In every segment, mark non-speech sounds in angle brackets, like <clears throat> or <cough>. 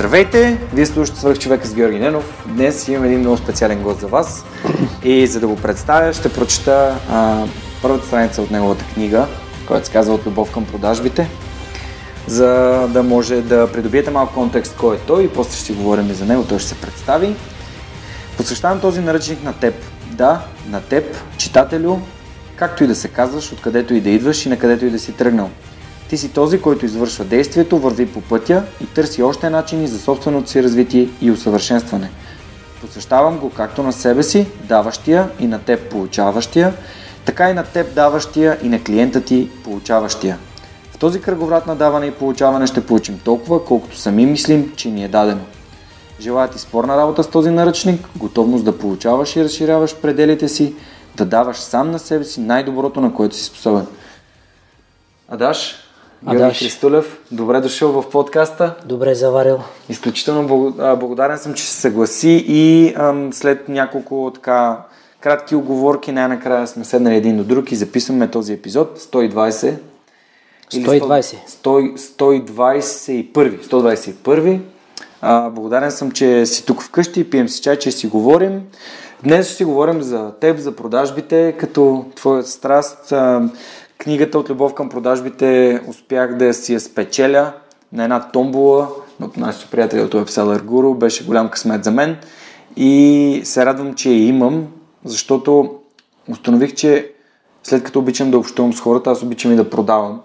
Здравейте! Вие слушате Свърх човека с Георги Ненов. Днес имам един много специален гост за вас и за да го представя ще прочета а, първата страница от неговата книга, която се казва От любов към продажбите, за да може да придобиете малко контекст кой е той и после ще си говорим за него, той ще се представи. Посвещавам този наръчник на теб. Да, на теб, читателю, както и да се казваш, откъдето и да идваш и на където и да си тръгнал – ти си този, който извършва действието, върви по пътя и търси още начини за собственото си развитие и усъвършенстване. Посвещавам го както на себе си, даващия и на теб получаващия, така и на теб даващия и на клиента ти получаващия. В този кръговрат на даване и получаване ще получим толкова, колкото сами мислим, че ни е дадено. Желая ти спорна работа с този наръчник, готовност да получаваш и разширяваш пределите си, да даваш сам на себе си най-доброто, на което си способен. Адаш, Георги Христулев, добре дошъл в подкаста. Добре заварил. Изключително благодарен съм, че се съгласи и ам, след няколко така кратки оговорки най-накрая сме седнали един до друг и записваме този епизод 120. 120. 100, 121. 121. А, благодарен съм, че си тук вкъщи, пием си чай, че си говорим. Днес ще си говорим за теб, за продажбите, като твоя страст. А, Книгата от любов към продажбите успях да си я спечеля на една томбола от нашите приятели от Webseller Guru. Беше голям късмет за мен и се радвам, че я имам, защото установих, че след като обичам да общувам с хората, аз обичам и да продавам.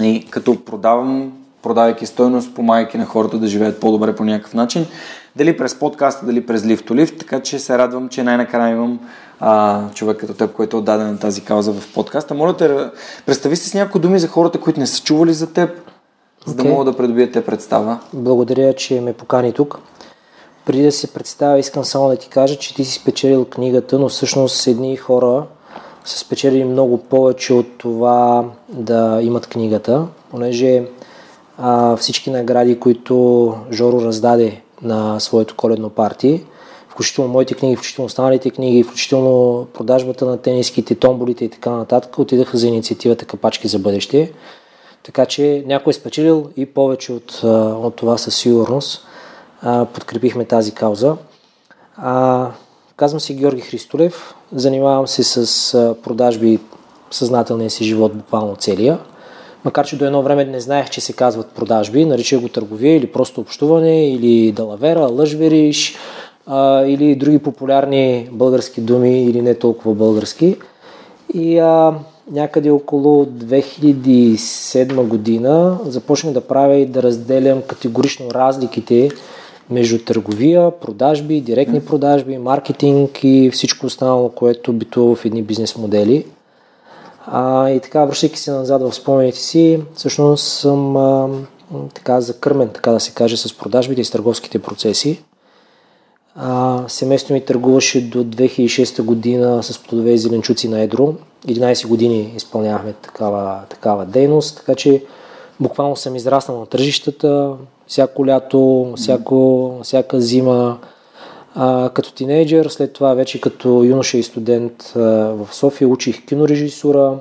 И като продавам, продавайки стойност, помагайки на хората да живеят по-добре по някакъв начин, дали през подкаста, дали през Lift, така че се радвам, че най-накрая имам а, човек като теб, който е отдаден на тази кауза в подкаста. Моля те, представи си с някои думи за хората, които не са чували за теб, за okay. да могат да придобият те представа. Благодаря, че ме покани тук. Преди да се представя, искам само да ти кажа, че ти си спечелил книгата, но всъщност едни хора са спечелили много повече от това да имат книгата, понеже а, всички награди, които Жоро раздаде на своето коледно парти, включително моите книги, включително останалите книги, включително продажбата на тениските, томболите и така нататък, отидаха за инициативата Капачки за бъдеще. Така че някой е спечелил и повече от, от това със сигурност. Подкрепихме тази кауза. Казвам се Георги Христолев, занимавам се с продажби съзнателния си живот буквално целия. Макар, че до едно време не знаех, че се казват продажби, наричах го търговия или просто общуване, или далавера, лъжвериш, а, или други популярни български думи или не толкова български. И а, някъде около 2007 година започнах да правя и да разделям категорично разликите между търговия, продажби, директни продажби, маркетинг и всичко останало, което битува в едни бизнес модели. А, и така, връщайки се назад в спомените си, всъщност съм а, така закърмен, така да се каже, с продажбите и с търговските процеси. А, семейството ми търгуваше до 2006 година с плодове и зеленчуци на едро. 11 години изпълнявахме такава, такава дейност, така че буквално съм израснал на тържищата, всяко лято, всяко, всяка зима. А, като тинейджър, след това вече като юноша и студент а, в София учих кинорежисура,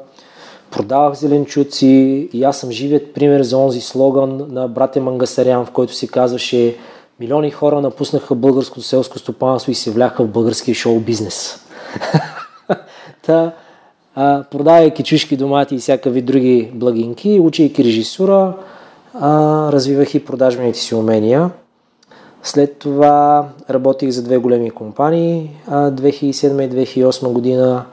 продавах зеленчуци и аз съм живият пример за онзи слоган на братя Мангасарян, в който се казваше Милиони хора напуснаха българското селско стопанство и се вляха в българския шоу бизнес. <laughs> Та, а, продавайки чушки домати и всякакви други благинки, учейки режисура, а, развивах и продажбените си умения. След това работих за две големи компании, а, 2007 и 2008 година.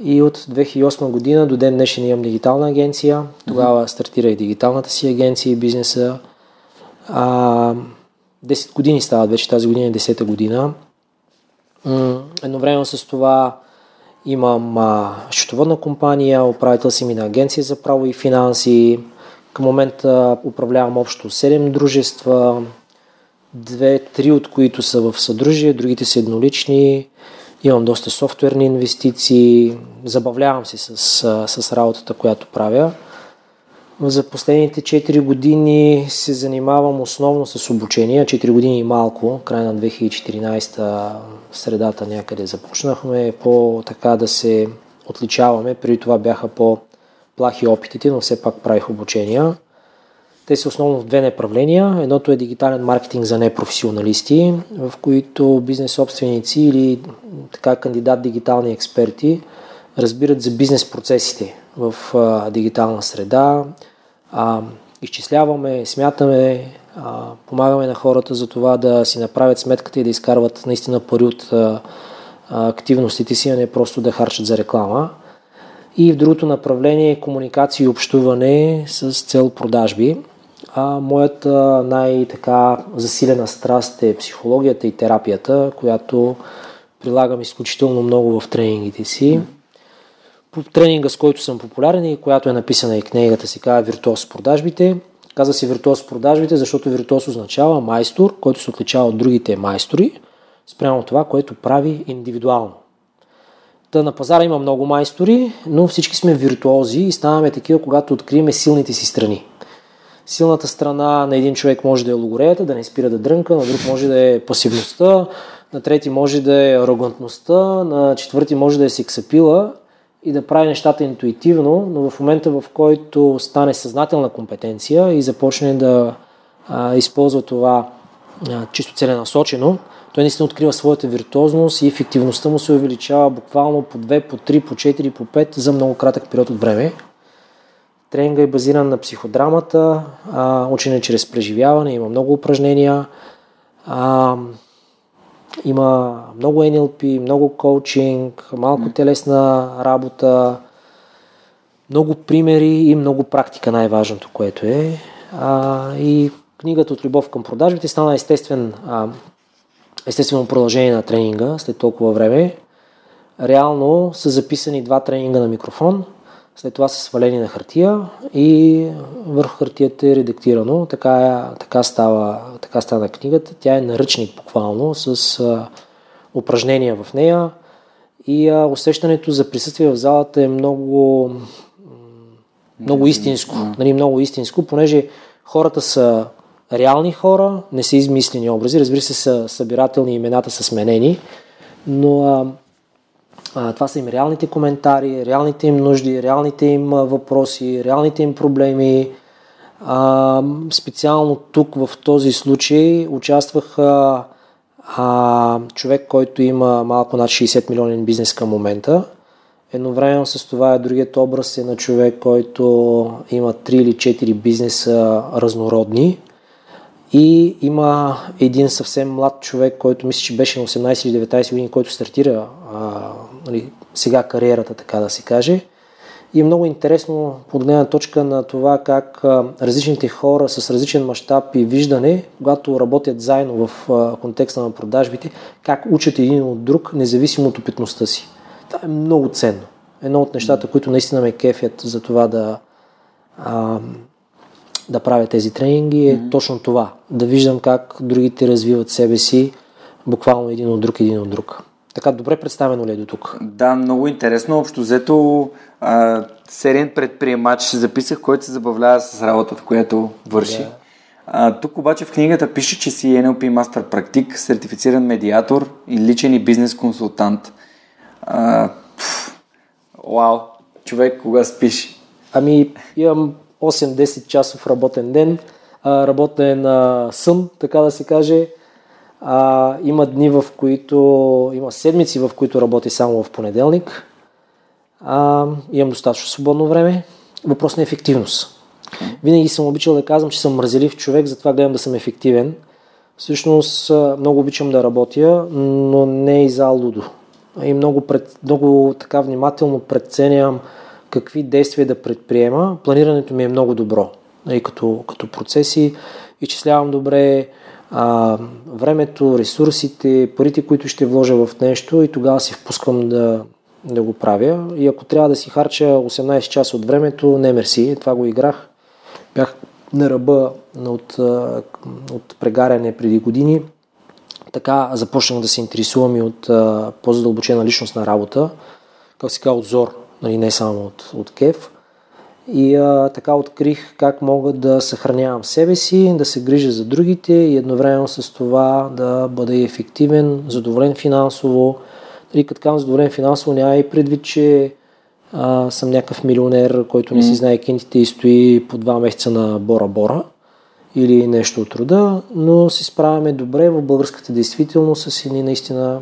И от 2008 година до ден днешен имам дигитална агенция. Тогава стартирах дигиталната си агенция и бизнеса. А, 10 години стават вече, тази година е 10-та година. Едновременно с това имам а, счетоводна компания, управител си ми на агенция за право и финанси. Към момента управлявам общо 7 дружества. две, три от които са в съдружие, другите са еднолични. Имам доста софтуерни инвестиции, забавлявам се с, с работата, която правя. За последните 4 години се занимавам основно с обучение. 4 години и малко, край на 2014 средата някъде започнахме по така да се отличаваме. Преди това бяха по-плахи опитите, но все пак правих обучения. Те са основно в две направления. Едното е дигитален маркетинг за непрофесионалисти, в които бизнес собственици или така кандидат дигитални експерти разбират за бизнес процесите в а, дигитална среда. А, изчисляваме, смятаме, а, помагаме на хората за това да си направят сметката и да изкарват наистина пари от а, активностите си, а не просто да харчат за реклама. И в другото направление е комуникация и общуване с цел продажби. А моята най-така засилена страст е психологията и терапията, която прилагам изключително много в тренингите си. Тренинга, с който съм популярен и която е написана и книгата си, казва Виртуоз в продажбите. Казва се Виртуоз в продажбите, защото виртуоз означава майстор, който се отличава от другите майстори, спрямо това, което прави индивидуално. Та на пазара има много майстори, но всички сме виртуози и ставаме такива, когато откриеме силните си страни. Силната страна на един човек може да е логореята, да не спира да дрънка, на друг може да е пасивността, на трети може да е арогантността, на четвърти може да е сексапила и да прави нещата интуитивно, но в момента в който стане съзнателна компетенция и започне да а, използва това а, чисто целенасочено, той наистина открива своята виртуозност и ефективността му се увеличава буквално по 2, по 3, по 4, по 5 за много кратък период от време. Тренинга е базиран на психодрамата, а, учене чрез преживяване, има много упражнения, а, има много NLP, много коучинг, малко телесна работа, много примери и много практика, най-важното, което е. А, и книгата от любов към продажбите стана естествен, а, естествено продължение на тренинга след толкова време. Реално са записани два тренинга на микрофон, след това са свалени на хартия и върху хартията е редактирано. Така, така, става, така стана книгата. Тя е наръчник буквално с а, упражнения в нея и а, усещането за присъствие в залата е много, много истинско. Нали, много истинско, понеже хората са реални хора, не са измислени образи. Разбира се, са събирателни имената са сменени, но а, това са им реалните коментари, реалните им нужди, реалните им въпроси, реалните им проблеми. А, специално тук в този случай участвах а, човек, който има малко над 60 милионен бизнес към момента. Едновременно с това е другият образ е на човек, който има 3 или 4 бизнеса разнородни. И има един съвсем млад човек, който мисля, че беше на 18 или 19 години, който стартира нали, сега кариерата, така да се каже. И е много интересно от гледна точка на това как различните хора с различен мащаб и виждане, когато работят заедно в контекста на продажбите, как учат един от друг, независимо от опитността си. Това е много ценно. Едно от нещата, които наистина ме кефят за това да, а, да правя тези тренинги е mm-hmm. точно това. Да виждам как другите развиват себе си, буквално един от друг, един от друг. Така добре представено ли е до тук? Да, много интересно. Общо взето а, сериен предприемач записах, който се забавлява с работата, която върши. Да. А, тук обаче в книгата пише, че си NLP мастер практик, сертифициран медиатор и личен и бизнес консултант. А, пф, вау, човек кога спиш? Ами, имам 8-10 часов работен ден, работен а, сън, така да се каже. А, има дни, в които, има седмици, в които работи само в понеделник. А, имам достатъчно свободно време. Въпрос на ефективност. Винаги съм обичал да казвам, че съм мразелив човек, затова гледам да съм ефективен. Всъщност много обичам да работя, но не и за лудо. И много, пред, много така внимателно преценявам какви действия да предприема. Планирането ми е много добро. И като, като процеси изчислявам добре, а, времето, ресурсите, парите, които ще вложа в нещо и тогава си впускам да, да го правя. И ако трябва да си харча 18 часа от времето, не мерси, това го играх. Бях на ръба от, от прегаряне преди години. Така започнах да се интересувам и от по-задълбочена личностна работа, как се казва, от зор, нали, не само от, от кеф. И а, така открих как мога да съхранявам себе си, да се грижа за другите и едновременно с това да бъда ефективен, задоволен финансово. Нали, като казвам задоволен финансово, няма и предвид, че а, съм някакъв милионер, който не си знае кинтите и стои по два месеца на Бора-Бора или нещо от рода, но се справяме добре в българската действителност с едни наистина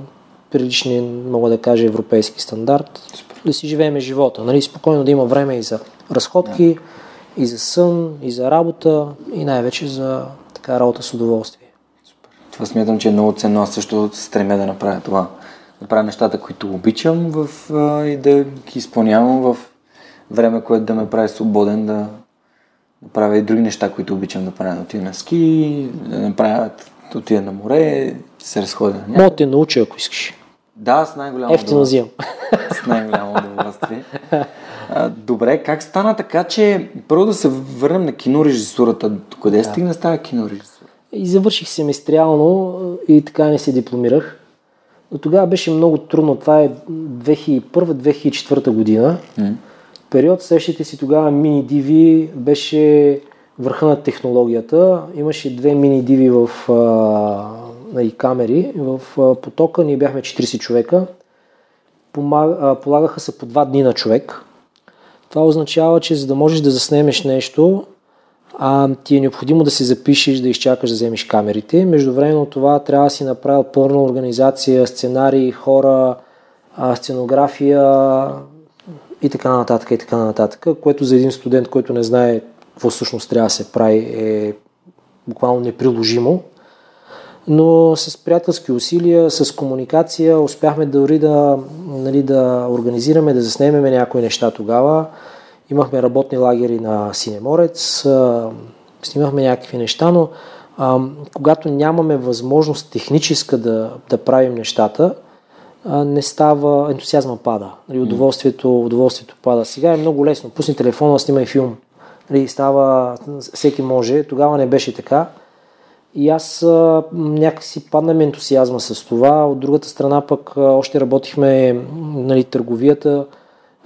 прилични, мога да кажа, европейски стандарт. Да си живееме живота, нали? спокойно да има време и за разходки, да. и за сън, и за работа, и най-вече за така работа с удоволствие. Супер. Това смятам, че е много ценно. Аз също стремя да направя това. Да правя нещата, които обичам в, а, и да ги изпълнявам в време, което да ме прави свободен, да, да правя и други неща, които обичам да правя. Да отида на ски, да направя, да отида на море, да се разходя. Мога да те науча, ако искаш. Да, с най-голямо Ефтино взимам. <laughs> С най-голямо удоволствие. Добре, как стана така, че първо да се върнем на кинорежисурата. Къде да. стигна с тази кинорежисура? И завърших семестриално и така не се дипломирах. Но тогава беше много трудно. Това е 2001-2004 година. Mm. Период, сещате си тогава мини диви беше върха на технологията. Имаше две мини диви в а, и камери. В потока ние бяхме 40 човека. Полагаха се по два дни на човек. Това означава, че за да можеш да заснемеш нещо, а, ти е необходимо да се запишеш, да изчакаш да вземеш камерите. Междувременно това трябва да си направил пълна организация, сценарии, хора, сценография и така нататък, и така нататък, което за един студент, който не знае какво всъщност трябва да се прави е буквално неприложимо. Но с приятелски усилия, с комуникация успяхме дори да, нали, да организираме, да заснемеме някои неща тогава. Имахме работни лагери на Синеморец, снимахме някакви неща, но а, когато нямаме възможност техническа да, да правим нещата, а, не става, ентусиазма пада, нали, удоволствието, удоволствието пада. Сега е много лесно, пусни телефона, снимай филм, нали, става, всеки може, тогава не беше така. И аз а, някакси падна ми ентусиазма с това. От другата страна пък а, още работихме нали, търговията,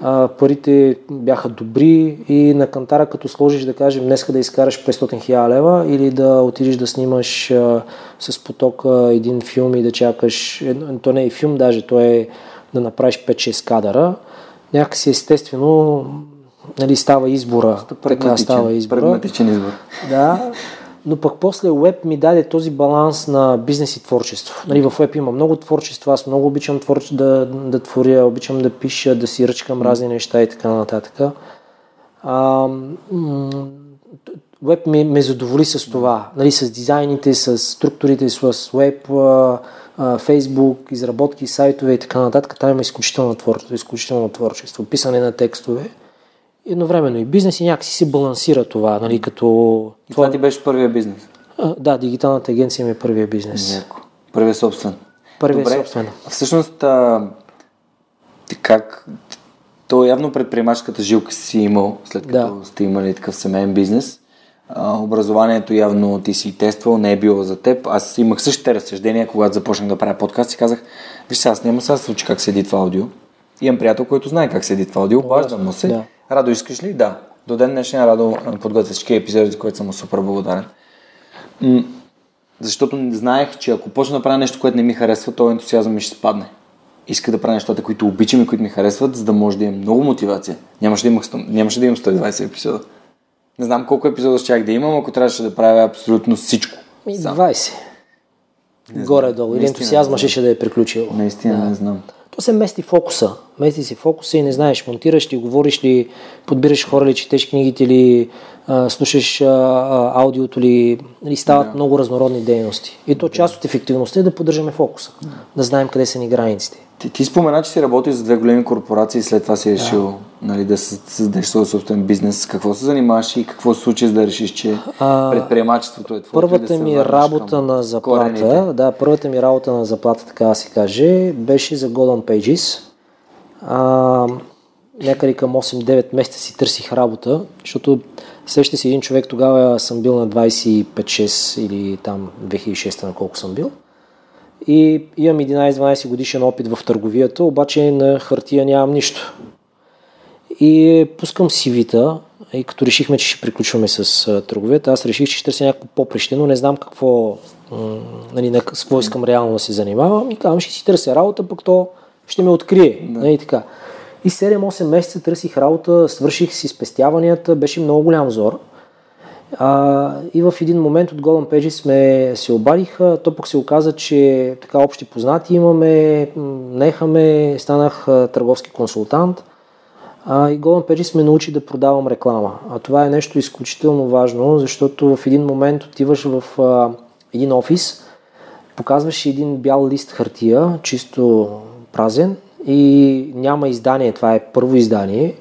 а, парите бяха добри и на кантара като сложиш да кажем днеска да изкараш 500 хиляди лева или да отидеш да снимаш а, с потока един филм и да чакаш, то не е филм даже, то е да направиш 5-6 кадъра, някакси естествено нали, става избора. Така става избора. Прагматичен избор. Да, но пък после Web ми даде този баланс на бизнес и творчество. Нали, в Web има много творчество, аз много обичам творче, да, да творя, обичам да пиша, да си ръчкам разни неща и така нататък. Web ме, ме задоволи с това, нали, с дизайните, с структурите, с Web, Facebook, изработки, сайтове и така нататък. Там има изключително творчество, изключително творчество, писане на текстове едновременно и бизнес и някакси се балансира това, нали, като... И това ти беше първия бизнес? А, да, дигиталната агенция ми е първия бизнес. Няко. Първия собствен. Първия Добре. собствен. Всъщност, а, как... То явно предприемачката жилка си имал, след като да. сте имали такъв семейен бизнес. А, образованието явно ти си тествал, не е било за теб. Аз имах същите разсъждения, когато започнах да правя подкаст и казах, виж сега, аз няма сега учи как седи това аудио. Имам приятел, който знае как седи това аудио, обаждам му се. Да Радо, искаш ли? Да. До ден днешен Радо подготвя всички епизоди, за които съм му супер благодарен. М- защото знаех, че ако почна да правя нещо, което не ми харесва, то ентусиазъм ми ще спадне. Иска да правя нещата, които обичам и които ми харесват, за да може да имам много мотивация. Нямаше да, имах, нямаше да имам 120 епизода. Не знам колко епизода щях да имам, ако трябваше да правя абсолютно всичко. И 20. Горе-долу. Или ентусиазма ще да е приключил. Наистина да. не знам то се мести фокуса. Мести си фокуса и не знаеш, монтираш ли, говориш ли, подбираш хора ли, четеш книгите ли, а, слушаш а, а, аудиото ли, или нали, стават да. много разнородни дейности. И то част от ефективността е да поддържаме фокуса, да, да знаем къде са ни границите. Ти, ти спомена, че си работиш за две големи корпорации и след това си решил да. нали, да създадеш своя собствен бизнес. Какво се занимаваш и какво се случи, за да решиш, че а, предприемачеството е твоето? Първата да ми работа на заплата, корените. да, първата ми работа на заплата, така да се каже, беше за Golden Pages. А, някъде към 8-9 месеца си търсих работа, защото среща си един човек, тогава съм бил на 25-6 или там 2006 на колко съм бил. И имам 11-12 годишен опит в търговията, обаче на хартия нямам нищо. И пускам CV-та, и като решихме, че ще приключваме с търговията, аз реших, че ще търся някакво поприще, но не знам какво, нали, на какво искам реално да се занимавам. И казвам, ще си търся работа, пък то ще ме открие. Да. Нали, така. И 7-8 месеца търсих работа, свърших си спестяванията, беше много голям зор. А, и в един момент от Golden Pages сме се обадиха, то пък се оказа, че така общи познати имаме, нехаме, станах търговски консултант – а, и Golden Pages ме научи да продавам реклама. А това е нещо изключително важно, защото в един момент отиваш в а, един офис, показваш един бял лист хартия, чисто празен и няма издание, това е първо издание.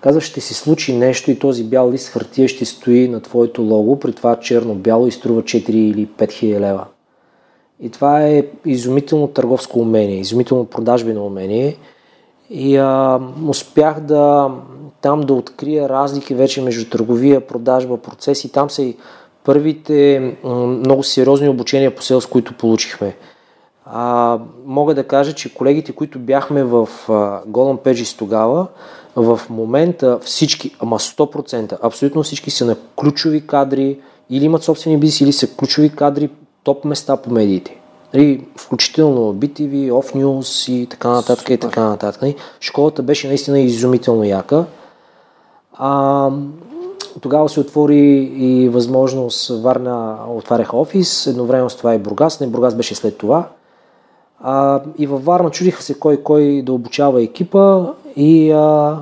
Казваш, ще се случи нещо и този бял лист хартия ще стои на твоето лого, при това черно-бяло и струва 4 или 5 хиляди лева. И това е изумително търговско умение, изумително продажбено умение – и а, успях да там да открия разлики вече между търговия, продажба, процеси. Там са и първите много сериозни обучения по селс, които получихме. А, мога да кажа, че колегите, които бяхме в Golden Pages тогава, в момента всички, ама 100%, абсолютно всички са на ключови кадри, или имат собствени бизнес, или са ключови кадри, топ места по медиите. Нали, включително BTV, Off News и така нататък Супер. и така нататък. Нали. Школата беше наистина изумително яка. А, тогава се отвори и възможност Варна отваряха офис, едновременно с това и Бургас, не Бургас беше след това. А, и във Варна чудиха се кой кой да обучава екипа и а,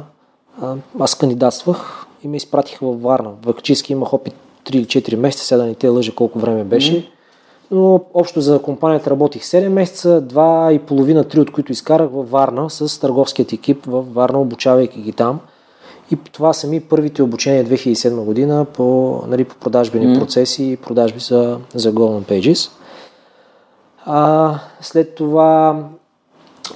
а, аз кандидатствах и ме изпратиха във Варна. Фактически имах опит 3 или 4 месеца, сега да не те лъжа колко време беше. Mm-hmm но общо за компанията работих 7 месеца, 2 и половина, 3 от които изкарах във Варна с търговският екип във Варна, обучавайки ги там. И това са ми първите обучения 2007 година по, нали, по продажбени mm. процеси и продажби за, за Golden Pages. А, след това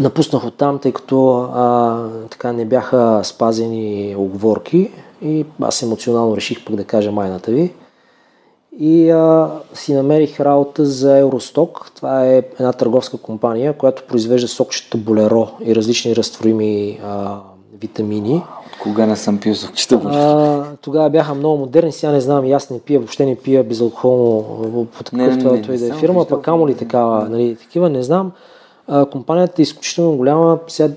напуснах оттам, тъй като а, така не бяха спазени оговорки и аз емоционално реших пък да кажа майната ви и а, си намерих работа за Евросток. Това е една търговска компания, която произвежда сокчета болеро и различни разтворими а, витамини. Кога не съм пил сокчета болеро? тогава бяха много модерни, сега не знам, аз не пия, въобще не пия безалкохолно под какъвто и да е фирма, пък камо ли такава, нали, такива, не знам. А, компанията е изключително голяма, сега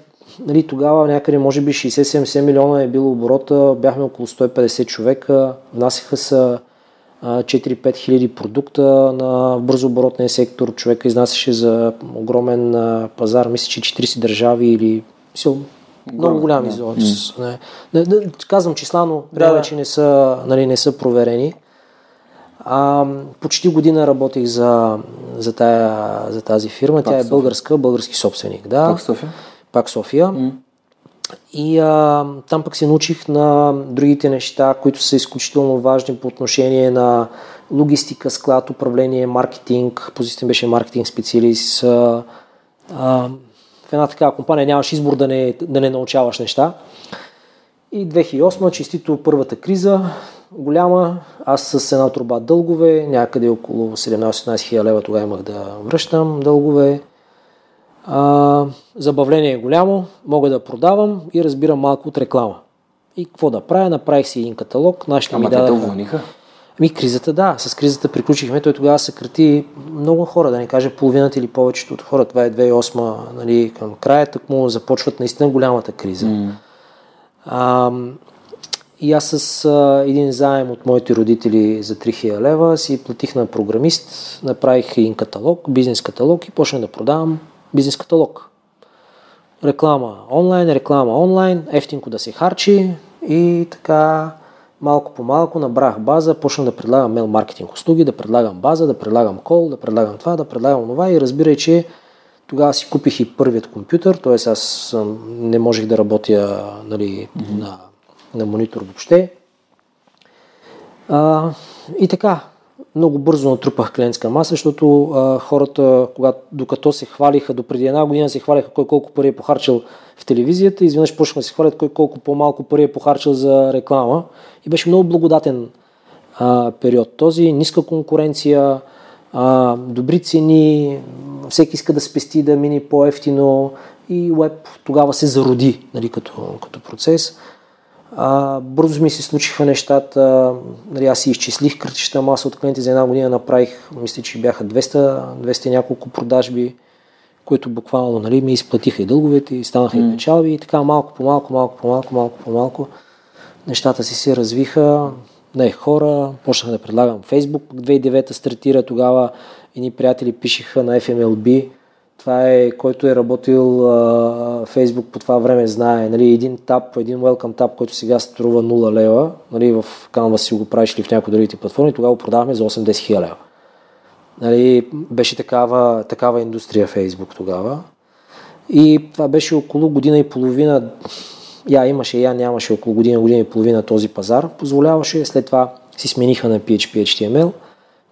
нали, тогава някъде може би 60-70 милиона е било оборота, бяхме около 150 човека, внасяха са 4-5 хиляди продукта на бързооборотния сектор. Човека изнасяше за огромен пазар, мисля, че 40 държави или много голям не, не, казвам числа, но да, вече не са, нали, не са проверени. А, почти година работих за, за, тая, за тази фирма. Пак Тя е българска, български собственик. Да. Пак София? Пак София. Mm. И а, там пък се научих на другите неща, които са изключително важни по отношение на логистика, склад, управление, маркетинг. Позицията беше маркетинг специалист. А, а, в една такава компания нямаш избор да не, да не научаваш неща. И 2008, честито първата криза, голяма, аз с една труба дългове, някъде около 17-18 хиляди лева тогава имах да връщам дългове. А, забавление е голямо, мога да продавам и разбирам малко от реклама. И какво да правя? Направих си един каталог. Нашите Ама ми дадаха... те Ами кризата, да. С кризата приключихме. Той тогава съкрати много хора, да не кажа половината или повечето от хора. Това е 2008, нали, към края, так му започват наистина голямата криза. Mm. А, и аз с а, един заем от моите родители за 3000 лева си платих на програмист, направих един каталог, бизнес каталог и почнах да продавам бизнес каталог. Реклама онлайн, реклама онлайн, ефтинко да се харчи и така малко по малко набрах база, почнах да предлагам мейл маркетинг услуги, да предлагам база, да предлагам кол, да предлагам това, да предлагам това и разбирай, че тогава си купих и първият компютър, т.е. аз не можех да работя нали, mm-hmm. на, на монитор въобще. А, и така, много бързо натрупах клиентска маса, защото а, хората, когато, докато се хвалиха, до преди една година се хвалиха кой колко пари е похарчил в телевизията, изведнъж почнаха да се хвалят кой колко по-малко пари е похарчил за реклама. И беше много благодатен а, период. Този ниска конкуренция, а, добри цени, всеки иска да спести да мине по-ефтино и веб тогава се зароди нали, като, като процес. А, бързо ми се случиха нещата. Нали, аз си изчислих критичната маса от клиенти за една година. Направих, мисля, че бяха 200, 200 няколко продажби, които буквално нали, ми изплатиха и дълговете, и станаха mm. и печалби. И така малко по малко, малко по малко, малко по малко нещата си се развиха. Не, хора, почнах да предлагам Facebook. 2009 стартира тогава едни приятели пишеха на FMLB това е, който е работил а, Фейсбук по това време, знае. Нали, един тап, един welcome тап, който сега струва 0 лева, нали, в Canva си го правиш или в някои другите платформи, тогава го продавахме за 8-10 хиляди лева. Нали, беше такава, такава индустрия Фейсбук тогава. И това беше около година и половина, я имаше, я нямаше около година, година и половина този пазар. Позволяваше, след това си смениха на PHP, HTML –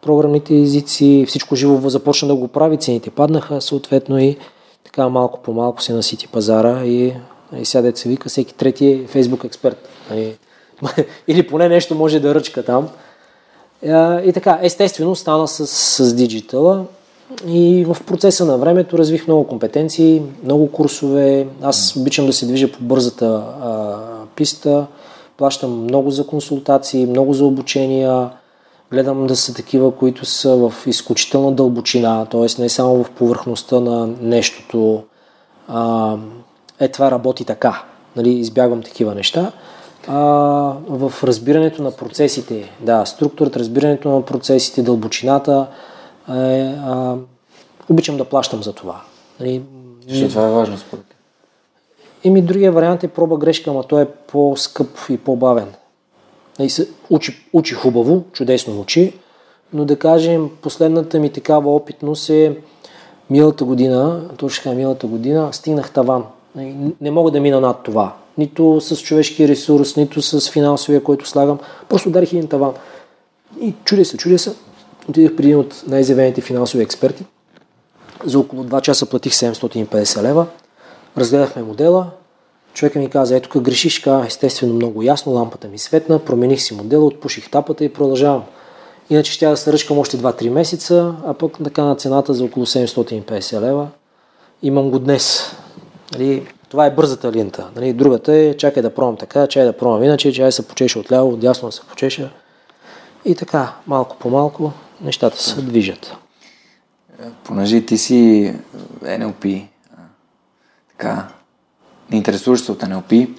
програмните езици, всичко живо започна да го прави, цените паднаха съответно и така малко по малко се насити пазара и, и сега се вика, всеки трети е Facebook експерт. И, <laughs> или поне нещо може да ръчка там. И така, естествено стана с, с диджитала и в процеса на времето развих много компетенции, много курсове. Аз обичам да се движа по бързата а, писта, плащам много за консултации, много за обучения, Гледам да са такива, които са в изключителна дълбочина, т.е. не само в повърхността на нещото. А, е, това работи така. Нали, избягвам такива неща. А, в разбирането на процесите, да, структурата, разбирането на процесите, дълбочината, е, а, обичам да плащам за това. Нали, Що това е важно според Еми, другия вариант е проба грешка, ама той е по-скъп и по-бавен. Нали, учи, учи хубаво, чудесно учи, но да кажем, последната ми такава опитност е милата година, точно милата година, стигнах таван. Нали, не мога да мина над това. Нито с човешки ресурс, нито с финансовия, който слагам. Просто ударих един таван. И чудя се, чудя се. Отидах при един от най-изявените финансови експерти. За около 2 часа платих 750 лева. Разгледахме модела, Човека ми каза, ето как грешиш, каза, естествено много ясно, лампата ми светна, промених си модела, отпуших тапата и продължавам. Иначе ще да се ръчкам още 2-3 месеца, а пък така на цената за около 750 лева. Имам го днес. Нали, това е бързата линта. Нали, другата е, чакай да пробвам така, чай да пробвам иначе, чай да се почеша отляво, дясно да се почеша. И така, малко по малко, нещата се движат. Понеже ти си NLP, така, интересуваш се от NLP.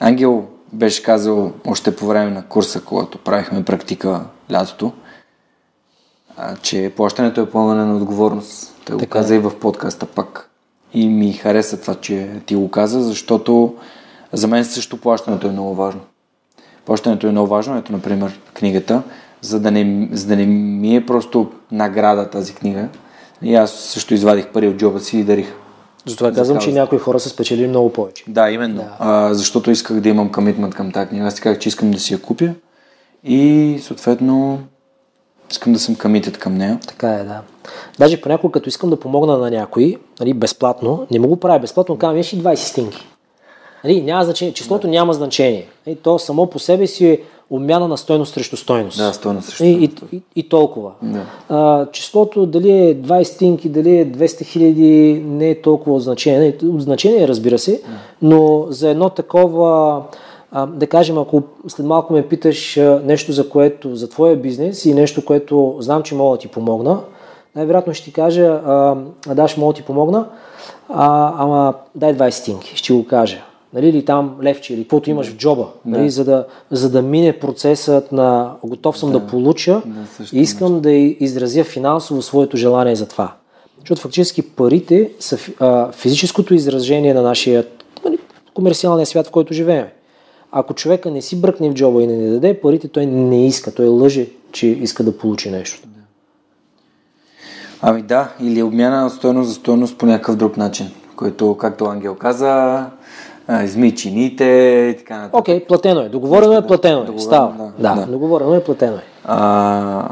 Ангел беше казал още по време на курса, когато правихме практика лятото, че плащането е поемане на отговорност. Той така. го каза и в подкаста пак. И ми хареса това, че ти го каза, защото за мен също плащането е много важно. Плащането е много важно. Ето, например, книгата, за да не, за да не ми е просто награда тази книга. И аз също извадих пари от джоба си и дарих затова казвам, че някои хора са спечелили много повече. Да, именно. Да. А, защото исках да имам комитмент към тази книга. Аз ти казах, че искам да си я купя и съответно искам да съм комитет към нея. Така е, да. Даже понякога, като искам да помогна на някой, нали, безплатно, не мога правя безплатно, казвам, и 20 стинки. Нали, няма значение, числото да. няма значение. Нали, то само по себе си е обмяна на стойност срещу стойност. Да, стойност срещу и, и, и, и толкова. Да. А, числото дали е 20 стинки, дали е 200 хиляди, не е толкова от значение. От значение, разбира се, но за едно такова, а, да кажем, ако след малко ме питаш нещо за което, за твоя бизнес и нещо, което знам, че мога да ти помогна, най-вероятно ще ти кажа, а, да, ще мога да ти помогна, а, ама дай 20 стинки, ще го кажа нали, или там левче, или каквото имаш в джоба, нали, да. за, да, за да мине процесът на готов съм да, да получа да, и искам нещо. да изразя финансово своето желание за това. Защото фактически парите са а, физическото изражение на нашия нали, комерциалния свят, в който живеем. Ако човека не си бръкне в джоба и не, не даде парите, той не иска, той лъже, че иска да получи нещо. Ами да, или обмяна на стоеност за стоеност по някакъв друг начин, който, както Ангел каза, изми чините и така нататък. Окей, okay, платено е. Договорено е, платено е. Става. Да, да, да, договорено е, платено е. А,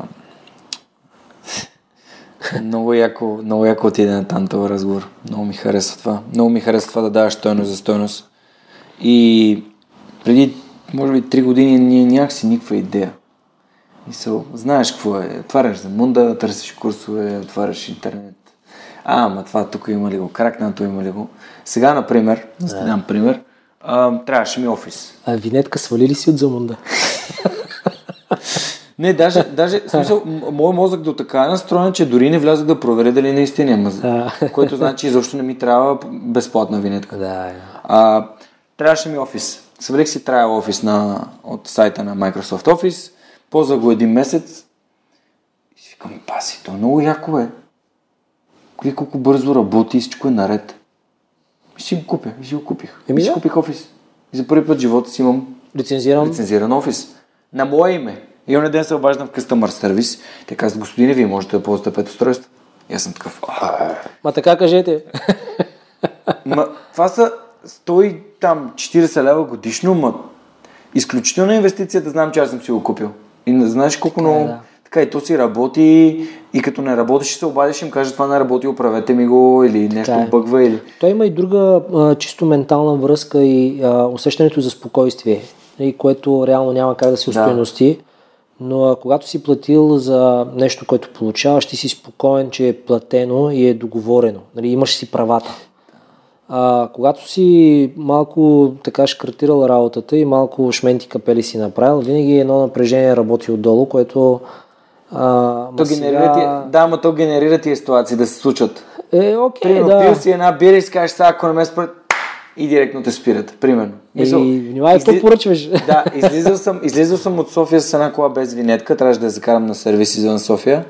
много яко, много яко отиде на там този разговор. Много ми харесва това. Много ми харесва това да даваш стойност за стойност. И преди, може би, три години ние нямах си никаква идея. Мисъл, знаеш какво е. Отваряш за мунда, търсиш курсове, отваряш интернет. А, ама това тук има ли го, кракнато има ли го. Сега, например, да ще дам пример, а, трябваше ми офис. А винетка свали ли си от замунда? <laughs> Не, даже, даже смисъл, моят мозък до така е настроен, че дори не влязах да проверя дали наистина има. Което значи изобщо не ми трябва безплатна винетка. Да, а, трябваше ми офис. Свалих си trial офис на, от сайта на Microsoft Office, ползвах го един месец и си викам, паси, то е много яко е. Вие колко бързо работи и всичко е наред. И си го купя, и си го купих. Еми, и си да. купих офис. И за първи път в живота си имам Лицензиран. лицензиран офис. На мое име. И онен ден се обаждам в Customer Service. Те казват, господине, вие можете да ползвате пет устройства. И аз съм такъв, «А, Ма така кажете. Ма, това са 100 там 40 лева годишно, ма изключителна инвестиция да знам, че аз съм си го купил. И не знаеш колко е, много... да. И то си работи и като не работиш ще се обадиш им кажеш това не работи, оправете ми го или нещо е. бъгва или... Той има и друга а, чисто ментална връзка и а, усещането за спокойствие, и което реално няма как да се Да. устойности. Но а, когато си платил за нещо, което получаваш, ти си спокоен, че е платено и е договорено. Нали, имаш си правата. А, когато си малко така шкартирал работата и малко шменти капели си направил, винаги едно напрежение работи отдолу, което а, То генерира ти, да, ма то генерира тия ситуации да се случат. Е, окей, Примерно, да. пил си една бира и си кажеш, сега ако не ме спрат, и директно те спират, примерно. И внимавай, какво поръчваш? <laughs> Да, излизал съм, излизал съм от София с една кола без винетка, трябваше да я закарам на сервис извън София.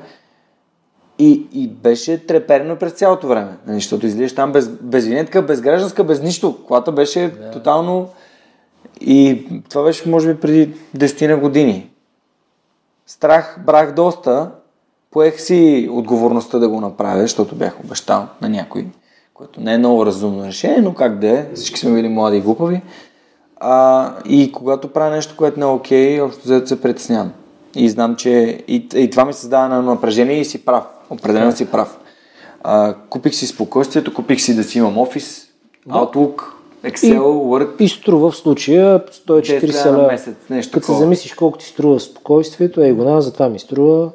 И, и беше треперено през цялото време. Нали, Защото излизаш там без, без винетка, без гражданска, без нищо. Колата беше да. тотално... И това беше, може би, преди 10 на години. Страх брах доста. Поех си отговорността да го направя, защото бях обещал на някой, което не е много разумно решение, но как да е, всички сме били млади и глупави. А, и когато правя нещо, което не е окей, общо взето се притеснявам. И знам, че и, и това ми създава на напрежение и си прав. Определено си прав. А, купих си спокойствието, купих си да си имам офис, Outlook, Excel, Word. И струва в случая 140 10 на месец, нещо Като се такова. замислиш колко ти струва спокойствието, е го на, затова ми струва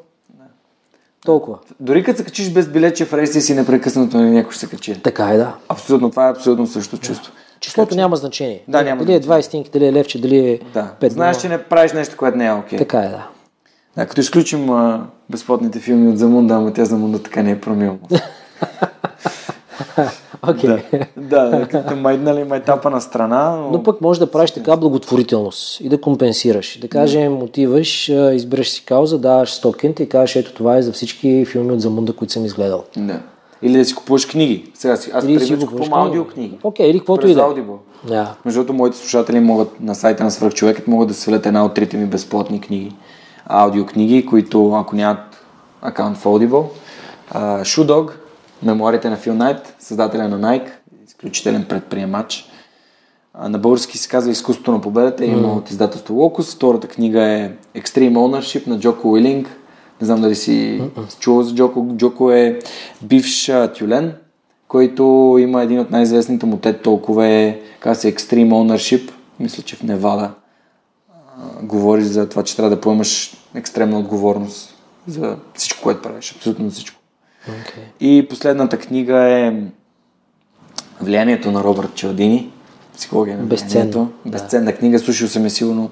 толкова. Дори като се качиш без билече в рейса и си непрекъснато на някой ще се качи. Така е, да. Абсолютно, това е абсолютно същото чувство. Числото няма значение. Да, няма Дали е 20 стинки, дали е левче, дали е Да. 5 Знаеш, че не правиш нещо, което не е окей. Така е, да. Да, като изключим а, безплатните филми от Замунда, ама тя Замунда така не е промила. <laughs> <laughs> Окей. да, да, като май, нали, майтапа на страна, но... Но пък можеш да правиш така благотворителност и да компенсираш. Да кажем, отиваш, а, избереш си кауза, даваш 100 кента и кажеш, ето това е за всички филми от Замунда, които съм изгледал. Да. Или да си купуваш книги. Сега си, аз си купувам книги. аудиокниги. Окей, или каквото и да е. Audible. Да. Между другото, моите слушатели могат на сайта на Свръхчовекът могат да свалят една от трите ми безплатни книги. Аудиокниги, които ако нямат акаунт в Audible. Uh, Shoe Dog, мемуарите на Фил Найт, създателя на Nike, изключителен предприемач. На български се казва Изкуството на победата, има от издателство Локус. Втората книга е Extreme Ownership на Джоко Уилинг. Не знам дали си чувал за Джоко. Джоко е бивш тюлен, който има един от най-известните му тет толкова е, казва се Extreme Ownership, мисля, че в Невада а, говори за това, че трябва да поемаш екстремна отговорност за всичко, което правиш, абсолютно всичко. Okay. И последната книга е Влиянието на Робърт Чалдини. Психология на Безценна, влиянието. Безценна книга. Слушал съм я сигурно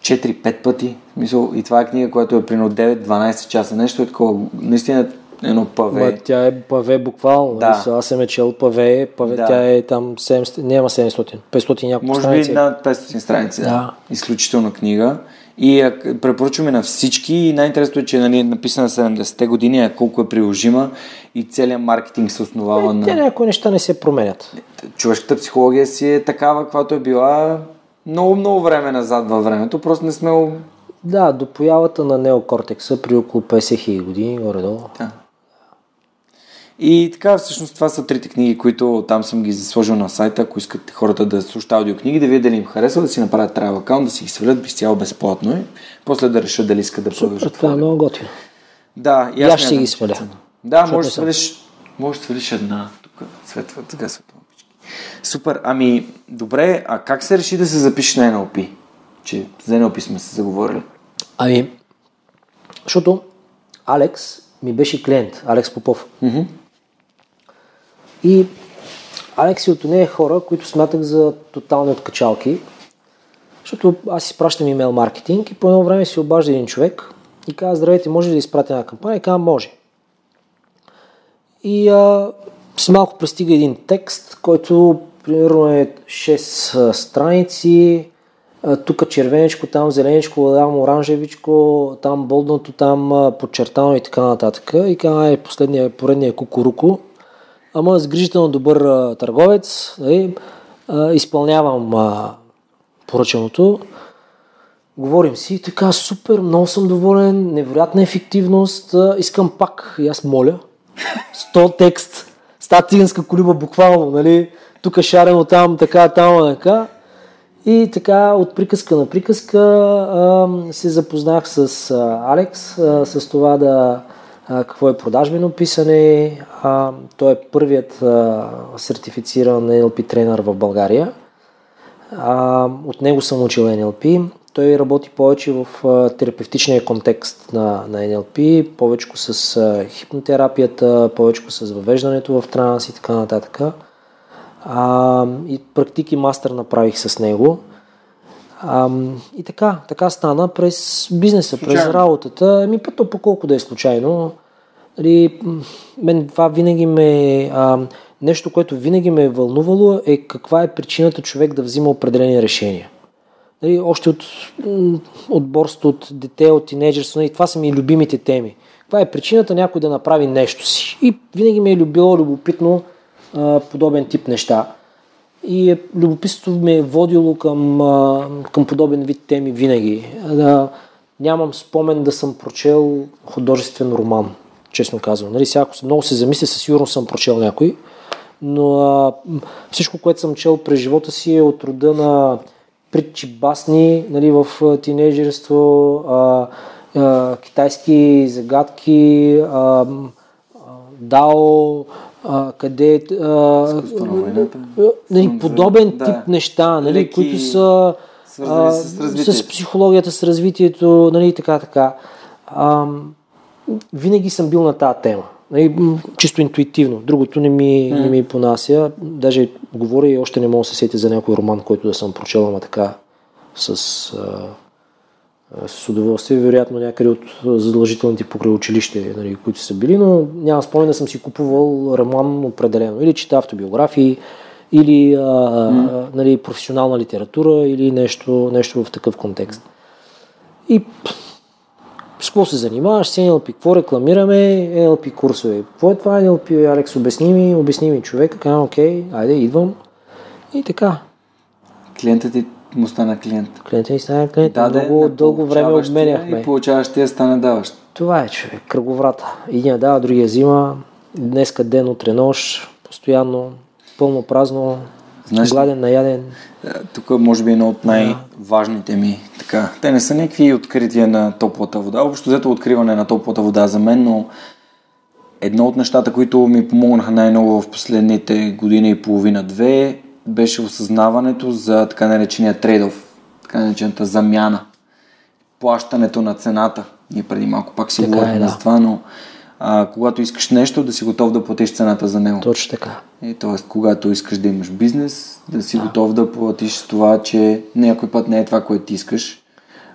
4-5 пъти. В Смисъл, и това е книга, която е примерно 9-12 часа. Нещо е такова. Наистина едно паве. Ма, тя е паве буквално. Да. Да. Аз съм е чел паве, паве Да. тя е там 700, няма 700, 500 и няколко Може страници. би над 500 страници. Да. Да. Изключителна книга. И препоръчваме на всички. И най-интересното е, че нали, е написана 70-те години, а колко е приложима и целият маркетинг се основава Е, Те на... някои неща не се променят. човешката психология си е такава, каквато е била много, много време назад във времето. Просто не сме... Да, до появата на неокортекса при около 50 хиляди години, горе-долу. Да. И така, всъщност това са трите книги, които там съм ги сложил на сайта, ако искат хората да слушат аудиокниги, да видят дали им харесва, да си направят trial аккаунт, да си ги свалят изцяло безплатно и после да решат дали искат да продължат. Това е много готино. Да, и аз ще ги сваля. Да, може да свалиш, може да свалиш една. Тук светва, така светва. Супер. Ами, добре, а как се реши да се запишеш на NLP? Че за NLP сме се заговорили. Ами, защото Алекс ми беше клиент, Алекс Попов. Mm-hmm. И Алекс и от нея хора, които смятах за тотални откачалки, защото аз изпращам имейл маркетинг и по едно време си обажда един човек и казва, здравейте, може ли да изпратя една кампания? И казва, може. И а, с малко пристига един текст, който примерно е 6 а, страници, тук червеничко, там зеленичко, там оранжевичко, там болдното, там подчертано и така нататък. И казва, е последния, поредния кукуруко. Ама сгрижително добър а, търговец, е, а, изпълнявам а, поръчаното. Говорим си, така супер, много съм доволен, невероятна ефективност, а, искам пак. И аз моля, <laughs> 100 текст, ста циганска колиба буквално, нали? Тук шарено там, така, там, така. И така, от приказка на приказка а, се запознах с а, Алекс, а, с това да какво е продажбено писане. А, той е първият а, сертифициран NLP тренер в България. А, от него съм учил NLP. Той работи повече в а, терапевтичния контекст на, на NLP, повече с а, хипнотерапията, повече с въвеждането в транс и така нататък. А, и практики мастър направих с него. А, и така, така стана през бизнеса, случайно. през работата. Ами пъто по колко да е случайно. Нали, мен това винаги ме... А, нещо, което винаги ме е вълнувало е каква е причината човек да взима определени решения. Нали, още от, от борство, от дете, от тинейджерство, нали, това са ми любимите теми. Каква е причината някой да направи нещо си? И винаги ми е било любопитно а, подобен тип неща. И любопитството ме е водило към, към подобен вид теми винаги. Нямам спомен да съм прочел художествен роман, честно казвам. Нали, сега, ако много се замисля, със сигурност съм прочел някой, но а, всичко, което съм чел през живота си е от рода на притчи басни нали, в тинейджерство, а, а, китайски загадки, а, дао, а, къде а, нали, подобен да. тип неща, нали, Леки, които са а, с, с психологията, с развитието, нали, така, така. А, винаги съм бил на тази тема. Нали, чисто интуитивно. Другото не ми, mm. не ми понася. Даже говоря и още не мога да се сетя за някой роман, който да съм прочел, ама така с, а, с удоволствие. Вероятно някъде от задължителните покрай училище, нали, които са били, но няма спомен да съм си купувал роман определено. Или чета автобиографии, или а, mm. нали, професионална литература, или нещо, нещо в такъв контекст. И с какво се занимаваш, с NLP, какво рекламираме, NLP курсове. Какво е това NLP, Алекс, обясни ми, обясни ми човек, казвам, окей, айде, идвам. И така. Клиентът ти му стана клиент. Клиентът ми стана клиент. Да, много дълго време обменяхме. И получаваш тия стане даващ. Това е човек, кръговрата. Единия дава, другия взима. Днеска ден, утре нощ, постоянно, пълно празно, Знаеш, гладен, наяден. Е, тук може би е едно от най-важните ми. Така, те не са някакви открития на топлата вода. Общо взето откриване на топлата вода за мен, но едно от нещата, които ми помогнаха най-много в последните година и половина-две, беше осъзнаването за така наречения трейдов, така наречената замяна. Плащането на цената. Ние преди малко пак си е, да. за това, но а, когато искаш нещо, да си готов да платиш цената за него. Точно така. И, тоест, когато искаш да имаш бизнес, да си да. готов да платиш това, че някой път не е това, което ти искаш,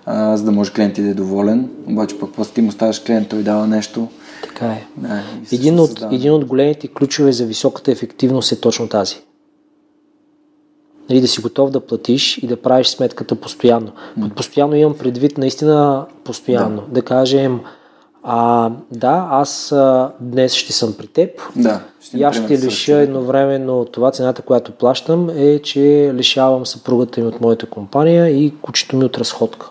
а, за да може клиент да е доволен. Обаче пък после ти му ставаш клиент, той дава нещо. Така е. Да, един, от, един от големите ключове за високата ефективност е точно тази. Нали, да си готов да платиш и да правиш сметката постоянно. Под постоянно имам предвид наистина постоянно. Да, да кажем, а, да, аз а, днес ще съм при теб. Да, ще и аз ще лиша едновременно това цената, която плащам е, че лишавам съпругата ми от моята компания и кучето ми от разходка.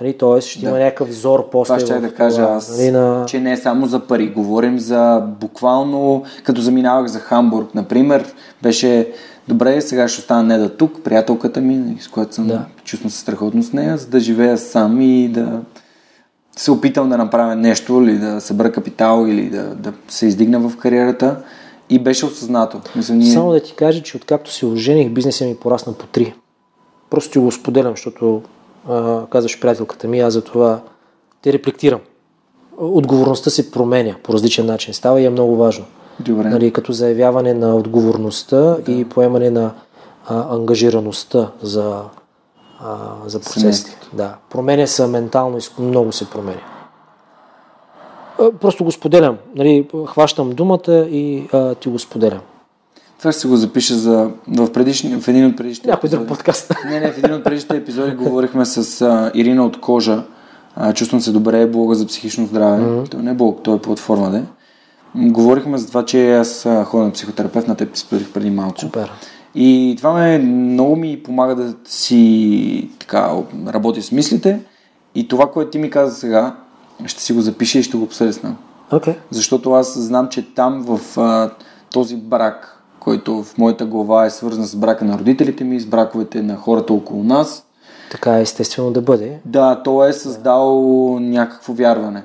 Нали, тоест ще да. има някакъв взор после. Това ще да кажа аз, нали, на... че не е само за пари. Говорим за буквално, като заминавах за Хамбург, например, беше добре, сега ще остана не да тук, приятелката ми, с която съм да. чувствам се страхотно с нея, за да живея сам и да се опитал да направя нещо или да събера капитал или да, да се издигна в кариерата и беше осъзнато. Мисля, ние... Само да ти кажа, че откакто се ожених, бизнесът ми порасна по три. Просто ти го споделям, защото а, казваш приятелката ми, аз за това те реплектирам. Отговорността се променя по различен начин. Става и е много важно. Добре. Нали, като заявяване на отговорността да. и поемане на а, ангажираността за, а, за процесите. Да. Променя се ментално и много се променя. Просто го споделям. Нали, хващам думата и а, ти го споделям. Това ще се го запиша за, в, предишни, в един от предишните Някой друг подкаст. Не, не, в един от предишните епизоди говорихме с а, Ирина от Кожа. А, чувствам се добре, блога за психично здраве. Mm-hmm. Той не е блог, той е платформа, да Говорихме за това, че аз ходя на психотерапевт, на теб споделих преди малко. Супер. И това ме, много ми помага да си така, работя с мислите. И това, което ти ми каза сега, ще си го запиша и ще го обсъдя с Okay. Защото аз знам, че там в а, този брак, който в моята глава е свързан с брака на родителите ми, с браковете на хората около нас. Така е естествено да бъде. Да, то е създал някакво вярване,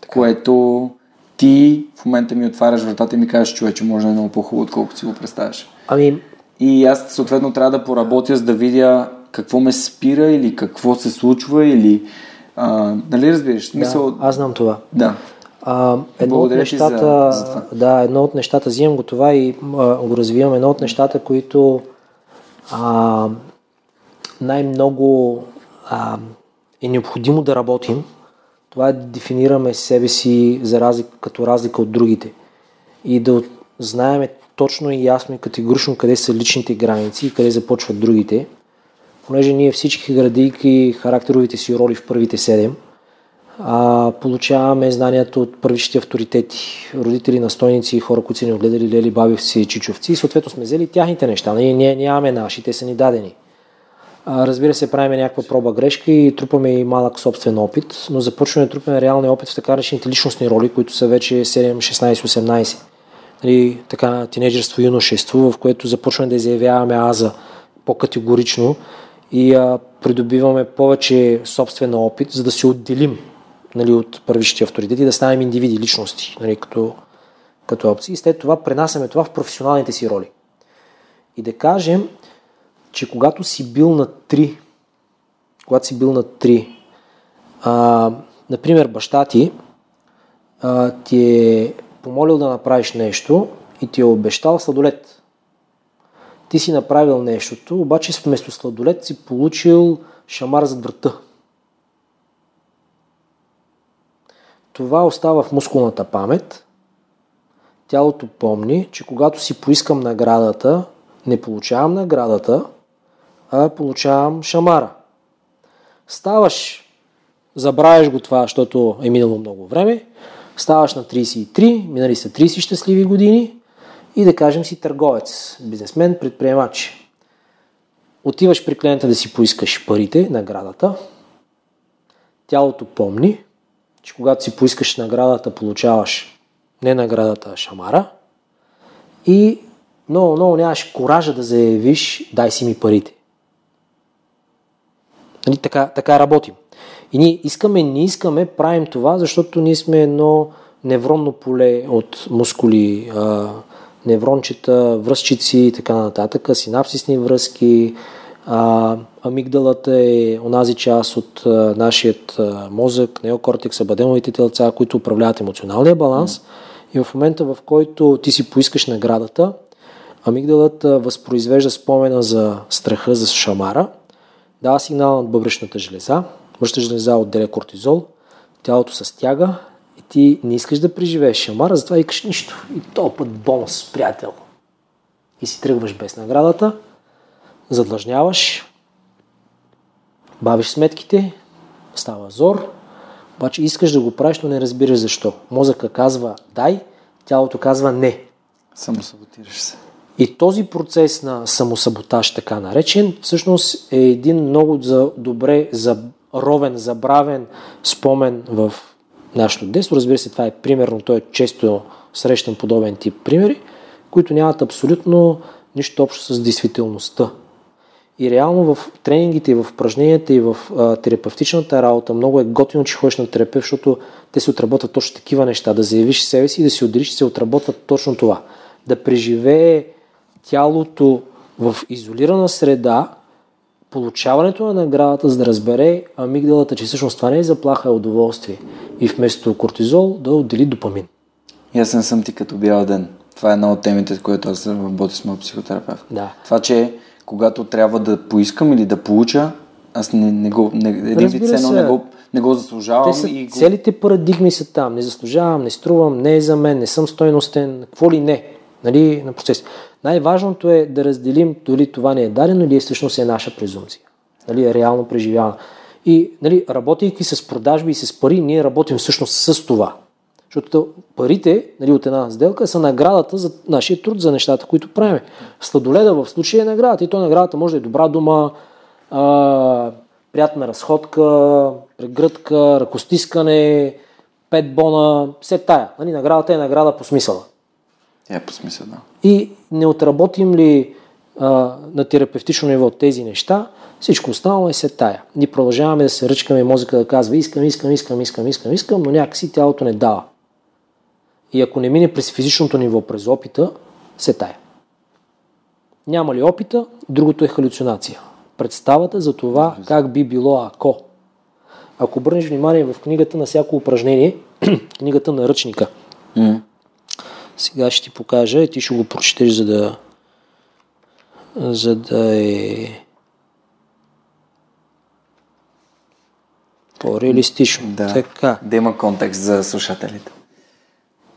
така. което ти в момента ми отваряш вратата и ми кажеш, човече, може да е много по-хубаво, отколкото си го представяш. Ами... И аз съответно трябва да поработя, за да видя какво ме спира или какво се случва или... А, нали разбираш? Да, аз знам това. Да. А, едно Благодаря от нещата, за, за това. Да, едно от нещата, взимам го това и а, го развивам. Едно от нещата, които а, най-много а, е необходимо да работим, това е да дефинираме себе си за разлика, като разлика от другите. И да знаеме точно и ясно и категорично къде са личните граници и къде започват другите. Понеже ние всички, градейки характеровите си роли в първите седем, а, получаваме знанията от първичните авторитети, родители, настойници, хора, които са ни огледали, лели, бабивци, чичовци и съответно сме взели тяхните неща. Ние, ние нямаме наши, те са ни дадени. Разбира се, правим някаква проба грешка и трупаме и малък собствен опит, но започваме да трупаме реалния опит в така наречените личностни роли, които са вече 7, 16, 18. Нали, така тинейджерство, юношество, в което започваме да изявяваме аза по-категорично и а, придобиваме повече собствен опит, за да се отделим нали, от първищите авторитети, да станем индивиди, личности, нали, като, като опции. И след това пренасяме това в професионалните си роли. И да кажем, че когато си бил на 3, когато си бил на 3, а, например, баща ти а, ти е помолил да направиш нещо и ти е обещал сладолет. Ти си направил нещото, обаче вместо сладолет си получил шамар зад врата. Това остава в мускулната памет. Тялото помни, че когато си поискам наградата, не получавам наградата, а получавам шамара. Ставаш, забравяш го това, защото е минало много време, ставаш на 33, минали са 30 щастливи години и да кажем си търговец, бизнесмен, предприемач. Отиваш при клиента да си поискаш парите, наградата. Тялото помни, че когато си поискаш наградата, получаваш не наградата, а шамара. И много, много нямаш коража да заявиш, дай си ми парите. Нали, така, така работим. И ние искаме, не искаме, правим това, защото ние сме едно невронно поле от мускули, а, неврончета, връзчици и така нататък, синапсисни връзки. А, амигдалата е онази част от а, нашият а, мозък, неокортекс, абадемовите телца, които управляват емоционалния баланс. Mm. И в момента, в който ти си поискаш наградата, амигдалата възпроизвежда спомена за страха, за шамара – дава сигнал над бъбречната железа, бъбречната железа отделя кортизол, тялото се стяга и ти не искаш да преживееш шамара, затова викаш нищо. И то път бонус, приятел. И си тръгваш без наградата, задлъжняваш, бавиш сметките, става зор, обаче искаш да го правиш, но не разбираш защо. Мозъка казва дай, тялото казва не. Само саботираш се. И този процес на самосаботаж, така наречен, всъщност е един много за, добре заровен, забравен спомен в нашето детство. Разбира се, това е примерно, той е често срещан подобен тип примери, които нямат абсолютно нищо общо с действителността. И реално в тренингите, и в упражненията, и в а, терапевтичната работа много е готино, че ходиш на терапевт, защото те се отработват точно такива неща. Да заявиш себе си и да си отделиш, че се отработват точно това. Да преживее тялото в изолирана среда, получаването на наградата, за да разбере амигдалата, че всъщност това не е заплаха, е удоволствие. И вместо кортизол да отдели допамин. Ясен съм ти като бял ден. Това е една от темите, които аз работя с моят психотерапевт. Да. Това, че когато трябва да поискам или да получа, аз не, не го, не, един вид цено се. не го, не го заслужавам Те са, и го... Целите парадигми са там. Не заслужавам, не струвам, не е за мен, не съм стойностен, какво ли не. Нали, на процес. Най-важното е да разделим дали това не е дадено или е всъщност е наша презумпция. Нали, е реално преживявана. И нали, работейки с продажби и с пари, ние работим всъщност с това. Защото парите нали, от една сделка са наградата за нашия труд, за нещата, които правим. Сладоледа в случая е наградата. И то наградата може да е добра дума, а, приятна разходка, прегръдка, ръкостискане, пет бона, все тая. Нали, наградата е награда по смисъла. Е, по смисъл, да. И не отработим ли а, на терапевтично ниво тези неща, всичко останало е се тая. Ние продължаваме да се ръчкаме мозъка да казва искам, искам, искам, искам, искам, искам, но някакси тялото не дава. И ако не мине през физичното ниво, през опита, се тая. Няма ли опита, другото е халюцинация. Представата за това как би било ако. Ако обърнеш внимание в книгата на всяко упражнение, <clears throat> книгата на ръчника, М. сега ще ти покажа и ти ще го прочетеш, за да, за да е по-реалистично. Да. Така. да има контекст за слушателите.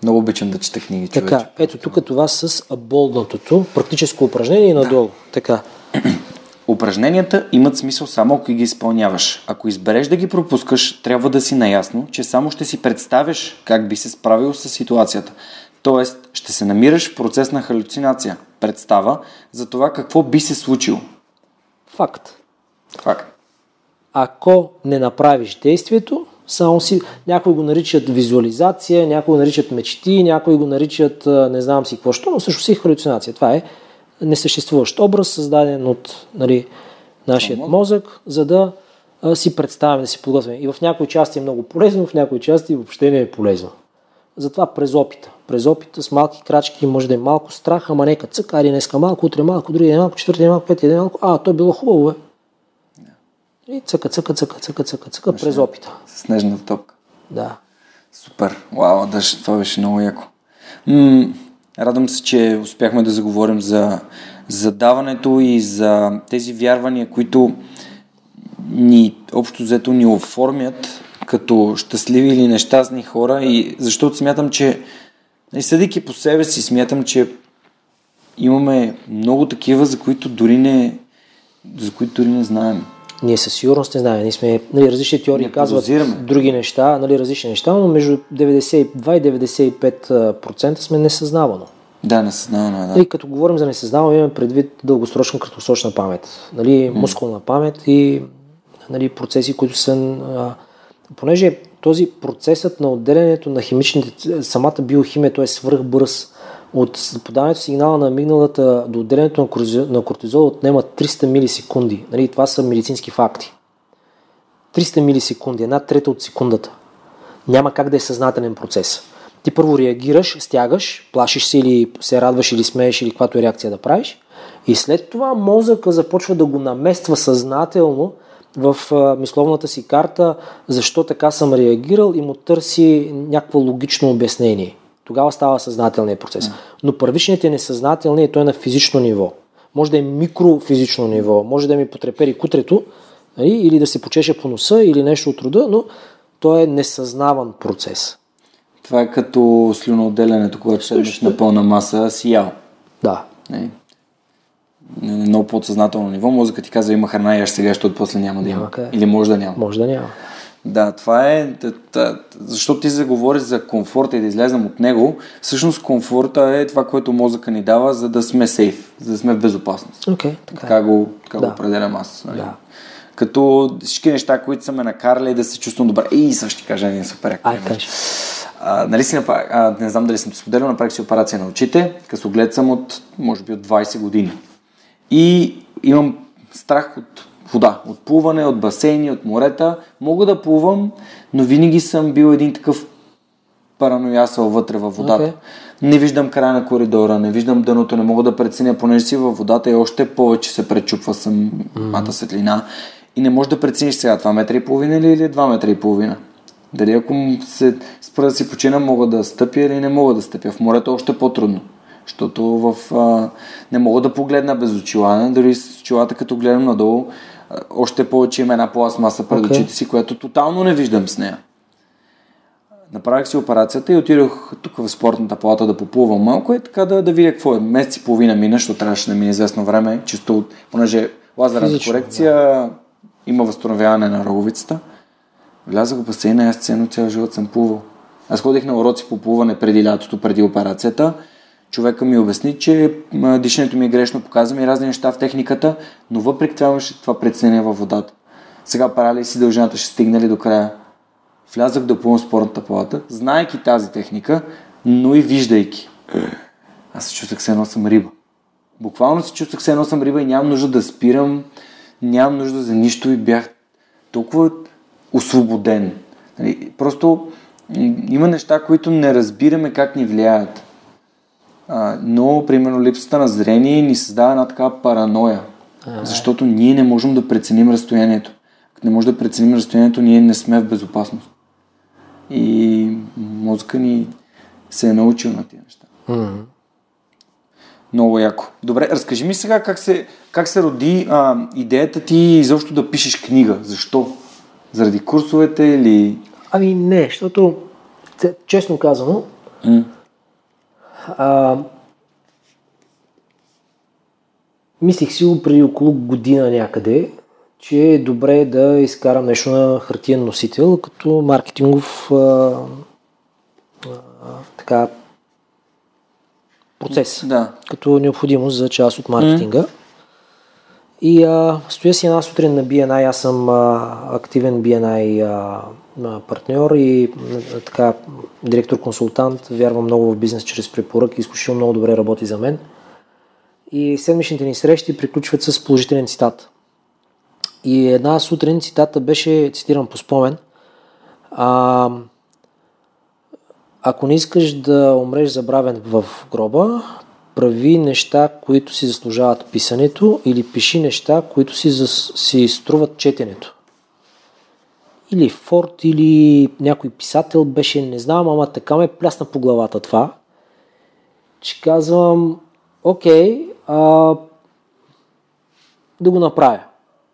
Много обичам да чета книги, човече. Така, ето тук това с болнатото, практическо упражнение и надолу. Така. <clears throat> Упражненията имат смисъл само ако ги изпълняваш. Ако избереш да ги пропускаш, трябва да си наясно, че само ще си представяш как би се справил с ситуацията. Тоест, ще се намираш в процес на халюцинация, представа за това какво би се случило. Факт. Факт. Ако не направиш действието, само си... Някои го наричат визуализация, някои го наричат мечти, някои го наричат не знам си какво, що, но също си халюцинация. Това е несъществуващ образ, създаден от нали, нашия мозък, за да а, си представяме, да си подготвяме. И в някои части е много полезно, в някои части въобще не е полезно. Затова през опита. През опита с малки крачки може да е малко страх, ама нека цък, айде днеска малко, утре малко, други ден малко, четвърти ден малко, пети ден малко. А, то е било хубаво, бе. И цъка, цъка, цъка, цъка, цъка, цъка, през опита. С снежната топка. Да. Супер. Вау, даже това беше много яко. М- радвам се, че успяхме да заговорим за задаването и за тези вярвания, които ни, общо взето, ни оформят като щастливи или нещастни хора и защото смятам, че и съдейки по себе си, смятам, че имаме много такива, за които дори не, за които дори не знаем. Ние със сигурност не знаем. Ние сме, нали, различни теории Не казват други неща, нали, различни неща, но между 92 и 95% сме несъзнавано. Да, не съзнаваме, да. И като говорим за несъзнавано, имаме предвид дългосрочна, краткосрочна памет. Нали, мускулна памет и нали, процеси, които са... А, понеже този процесът на отделянето на химичните, самата биохимия, той е свръхбърз. От подаването сигнала на амигдалата до отделянето на кортизол отнема 300 милисекунди. Нали, това са медицински факти. 300 милисекунди, една трета от секундата. Няма как да е съзнателен процес. Ти първо реагираш, стягаш, плашиш се или се радваш или смееш или каквато е реакция да правиш. И след това мозъка започва да го намества съзнателно в а, мисловната си карта, защо така съм реагирал и му търси някакво логично обяснение. Тогава става съзнателният процес. Но първичният е несъзнателен и той е на физично ниво. Може да е микрофизично ниво, може да ми потрепери кутрето, нали, или да се почеше по носа, или нещо от рода, но той е несъзнаван процес. Това е като слюноотделянето, когато седнеш на пълна маса, си ял. Да. Нали? На много подсъзнателно ниво, мозъкът ти казва има храна, яш сега, защото после няма да има. Къде. Или може да няма. Може да няма. Да, това е, защото ти заговориш за комфорта и да излезем от него, всъщност комфорта е това, което мозъка ни дава, за да сме сейф, за да сме в безопасност. Okay, така. Така го, така Да. го определям аз. Нали? Да. Като всички неща, които са ме накарали да се чувствам добре. И сега ще кажа един супер Ай, кажи. А, нали си а, не знам дали съм ти споделял, направих си операция на очите. Късоглед съм от, може би, от 20 години. И имам страх от вода, от плуване, от басейни, от морета. Мога да плувам, но винаги съм бил един такъв параноясал вътре във водата. Okay. Не виждам края на коридора, не виждам дъното, не мога да преценя, понеже си във водата и още повече се пречупва самата mm-hmm. светлина. И не можеш да прецениш сега 2 метра и половина или 2 метра и половина. Дали ако се спра да си почина, мога да стъпя или не мога да стъпя. В морето е още по-трудно. Защото в, а, не мога да погледна без очила. Дори с очилата, като гледам надолу, а, още повече има една пластмаса пред okay. очите си, която тотално не виждам с нея. Направих си операцията и отидох тук в спортната палата да поплувам малко и така да, да видя какво е. Месец и половина мина, защото трябваше да мине известно време, чисто понеже лазерна корекция, да. има възстановяване на роговицата. Влязах в басейна и аз ценно цял живот съм плувал. Аз ходих на уроци по плуване преди лятото, преди операцията. Човека ми обясни, че дишането ми е грешно, показва ми разни неща в техниката, но въпреки това имаше това преценение във водата. Сега парали си дължината ще стигне ли до края? Влязах да плувам спортната палата, знаеки тази техника, но и виждайки. Аз се чувствах се едно съм риба. Буквално се чувствах се едно съм риба и нямам нужда да спирам, нямам нужда за нищо и бях толкова освободен. Нали, просто има неща, които не разбираме как ни влияят. А, но, примерно, липсата на зрение ни създава една такава параноя. А, защото ние не можем да преценим разстоянието. Ако не можем да преценим разстоянието, ние не сме в безопасност. И мозъка ни се е научил на тези неща. Mm-hmm. Много яко. Добре, разкажи ми сега как се, как се роди а, идеята ти изобщо да пишеш книга. Защо? Заради курсовете или... Ами не, защото, честно казано, mm. А, мислих си го преди около година някъде, че е добре да изкарам нещо на хартиен носител, като маркетингов а, а, така, процес, да. като необходимост за част от маркетинга. Mm. И а, стоя си една сутрин на BNI, аз съм а, активен BNI а, партньор и така директор-консултант, вярвам много в бизнес чрез препорък, изключително много добре работи за мен. И седмичните ни срещи приключват с положителен цитат. И една сутрин цитата беше, цитирам по спомен, а, ако не искаш да умреш забравен в гроба, прави неща, които си заслужават писането или пиши неща, които си, зас... си струват четенето. Или Форд, или някой писател беше, не знам, ама така ме плясна по главата това, че казвам, окей, а, да го направя.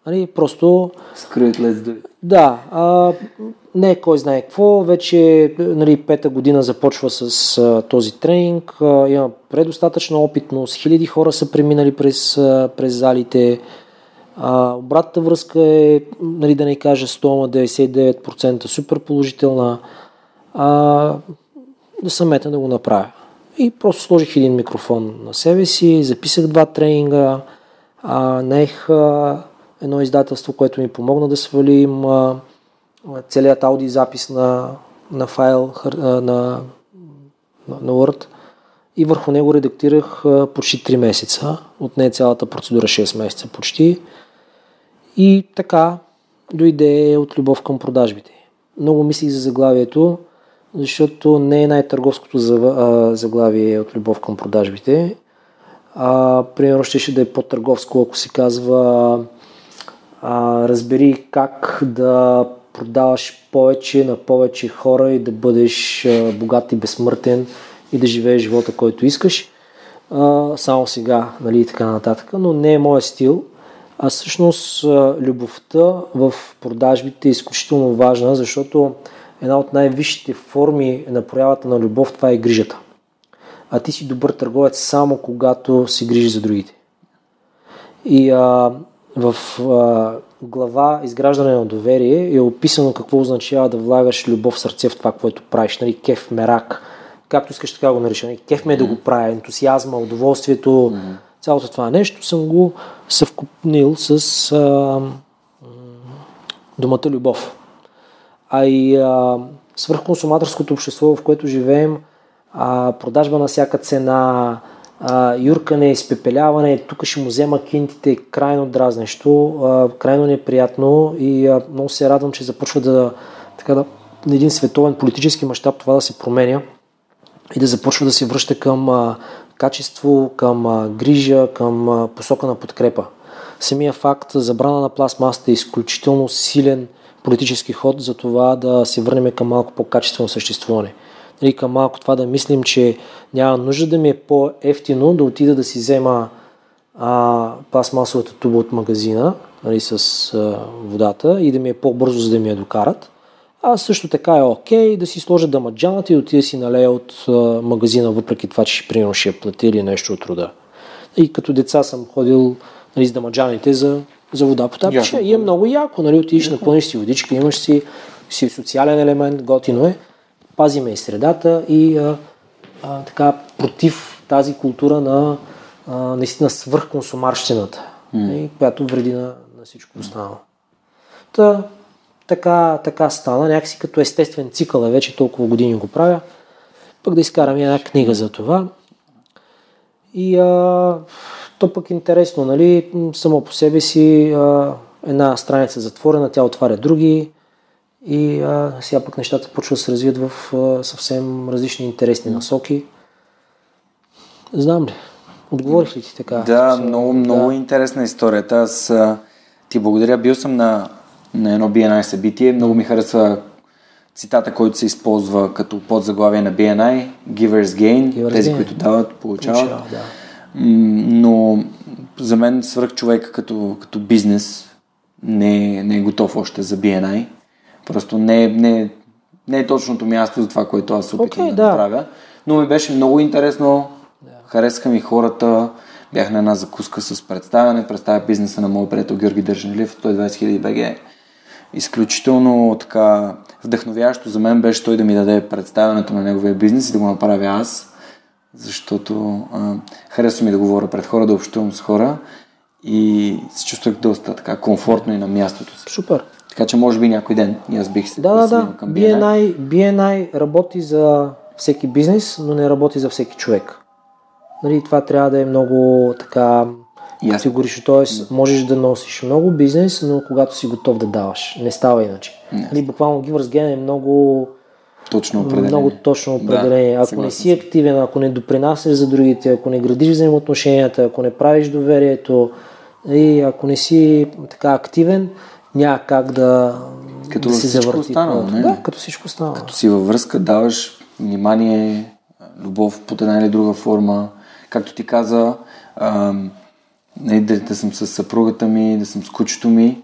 Нали, просто... Screw it, let's do it. Да, а, не кой знае какво, вече нали, пета година започва с а, този тренинг, а, има предостатъчна опитност, хиляди хора са преминали през, а, през залите, а, обратната връзка е, нали, да не кажа 100 99% супер положителна, а, да съм мета да го направя. И просто сложих един микрофон на себе си, записах два тренинга, а, наех а, едно издателство, което ми помогна да свалим а, целият аудиозапис на, на файл на, на, на Word и върху него редактирах а, почти 3 месеца. От нея цялата процедура 6 месеца почти. И така дойде от любов към продажбите. Много мислих за заглавието, защото не е най-търговското заглавие от любов към продажбите. А, примерно ще, да е по-търговско, ако се казва а, разбери как да продаваш повече на повече хора и да бъдеш богат и безсмъртен и да живееш живота, който искаш. А, само сега, нали, и така нататък. Но не е моят стил. А всъщност любовта в продажбите е изключително важна, защото една от най-висшите форми на проявата на любов това е грижата. А ти си добър търговец само когато се грижи за другите. И а, в а, глава Изграждане на доверие е описано какво означава да влагаш любов в сърце в това, което правиш. Нали, кеф, мерак, както искаш така го нарича. Нали, кеф ме е да го правя, ентусиазма, удоволствието, mm-hmm. Цялото това нещо съм го съвкупнил с а, думата любов. А и а, свърхконсуматорското общество, в което живеем, а, продажба на всяка цена, а, юркане, изпепеляване, тук ще му взема кинтите, крайно дразнещо, а, крайно неприятно и а, много се радвам, че започва да, така да на един световен политически мащаб това да се променя и да започва да се връща към а, качество, към грижа, към посока на подкрепа. Самия факт, забрана на пластмасата е изключително силен политически ход за това да се върнем към малко по-качествено съществуване. Нали, към малко това да мислим, че няма нужда да ми е по-ефтино да отида да си взема а, пластмасовата туба от магазина нали, с а, водата и да ми е по-бързо, за да ми я докарат. А също така е окей да си сложа дамаджаната и да отида си налея от магазина, въпреки това, че примерно ще я плати или нещо от рода. И като деца съм ходил нали, с дамаджаните за, за вода по тапче. И е много яко, нали, отидеш, напълниш си водичка, имаш си, си социален елемент, готино е. Пазиме и средата и а, а, така против тази култура на а, наистина свърхконсумарщината, mm. която вреди на, на всичко останало. Та, така, така стана, някакси като естествен цикъл е, вече толкова години го правя. Пък да изкарам една книга за това. И а, то пък е интересно, нали, само по себе си а, една страница е затворена, тя отваря други и а, сега пък нещата почват да се развият в а, съвсем различни интересни насоки. Знам ли? Отговорих ли ти така? Да, много, много да. интересна историята. Аз ти благодаря. Бил съм на, на едно BNI събитие. Много ми харесва цитата, който се използва като подзаглавие на BNI. Givers gain. Givers тези, gain. които дават, получават. Получава, да. Но за мен свърх човек като, като бизнес не, не е готов още за BNI. Просто не, не, не е точното място за това, което аз опитвам okay, да, да правя. Но ми беше много интересно. Yeah. Харесаха ми хората. Бях на една закуска с представяне. Представя бизнеса на моят приятел Георги Държанлив, 120 000 БГ. Изключително така вдъхновяващо за мен беше той да ми даде представянето на неговия бизнес и да го направя аз защото а, харесва ми да говоря пред хора, да общувам с хора и се чувствах доста така комфортно и на мястото си. Супер. Така че може би някой ден и аз бих се Да, да, да. Към BNI. BNI, BNI работи за всеки бизнес, но не работи за всеки човек. Нали, това трябва да е много така категорично. Тоест, можеш да носиш много бизнес, но когато си готов да даваш. Не става иначе. Нали, буквално Givers Gain е много точно определение. Много точно определение. Да, ако не си активен, ако не допринасяш за другите, ако не градиш взаимоотношенията, ако не правиш доверието и ако не си така активен, няма как да, като да се завърти. Останало, не? Да, като всичко останало. Като си във връзка, даваш внимание, любов под една или друга форма. Както ти каза, а, да съм с съпругата ми, да съм с кучето ми,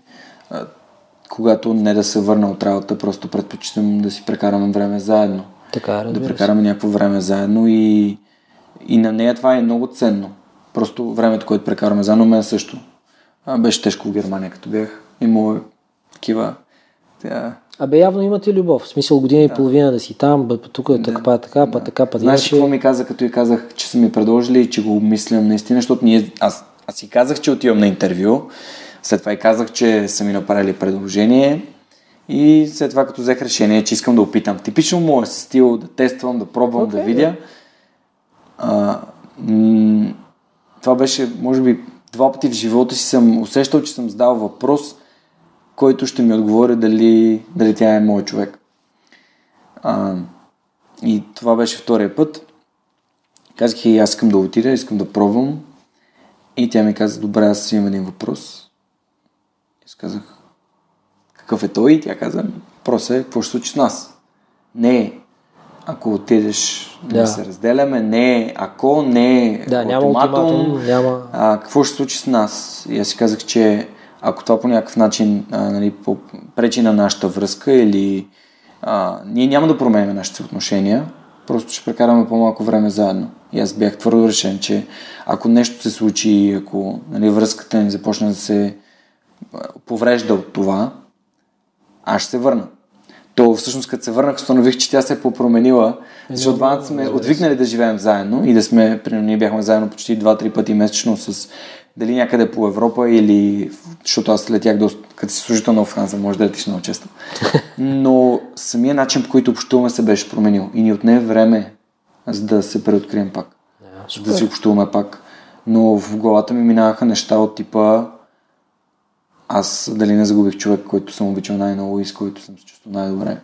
когато не да се върна от работа, просто предпочитам да си прекараме време заедно. Така, да прекараме някакво време заедно и, и на нея това е много ценно. Просто времето, което прекараме заедно, мен също. А, беше тежко в Германия, като бях. Имало такива... Тя... Абе, явно имате любов. В смисъл година и половина да си там, бе, тук е така, па, така, па, така, па, Знаеш какво ми каза, като и казах, че са ми предложили и че го мислям наистина, защото ние, аз, аз си казах, че отивам на интервю след това и казах, че са ми направили предложение и след това като взех решение, че искам да опитам. Типично моят стил, да тествам, да пробвам, okay, да видя. А, м- това беше, може би, два пъти в живота си съм усещал, че съм задал въпрос, който ще ми отговори дали, дали тя е мой човек. А, и това беше втория път. Казах и аз искам да отида, искам да пробвам. И тя ми каза, добре, аз имам един въпрос. Аз казах, какъв е той? И тя каза, просто е, какво ще случи с нас? Не ако отидеш да, да се разделяме, не ако, не да, няма ултиматум, няма... А, какво ще случи с нас? И аз си казах, че ако това по някакъв начин а, нали, по, пречи на нашата връзка или а, ние няма да променим нашите отношения, просто ще прекараме по-малко време заедно. И аз бях твърдо решен, че ако нещо се случи, ако нали, връзката ни започне да се поврежда от това, аз ще се върна. То всъщност като се върнах, установих, че тя се е попроменила, защото двамата сме отвикнали да живеем заедно и да сме, примерно ние бяхме заедно почти 2-3 пъти месечно с дали някъде по Европа или, защото аз летях доста, като си служител на Франция, може да летиш много често. <laughs> Но самия начин, по който общуваме се беше променил и ни отне време, за да се преоткрием пак. За да си общуваме пак. Но в главата ми минаваха неща от типа аз дали не загубих човек, който съм обичал най-много и с който съм се чувствал най-добре.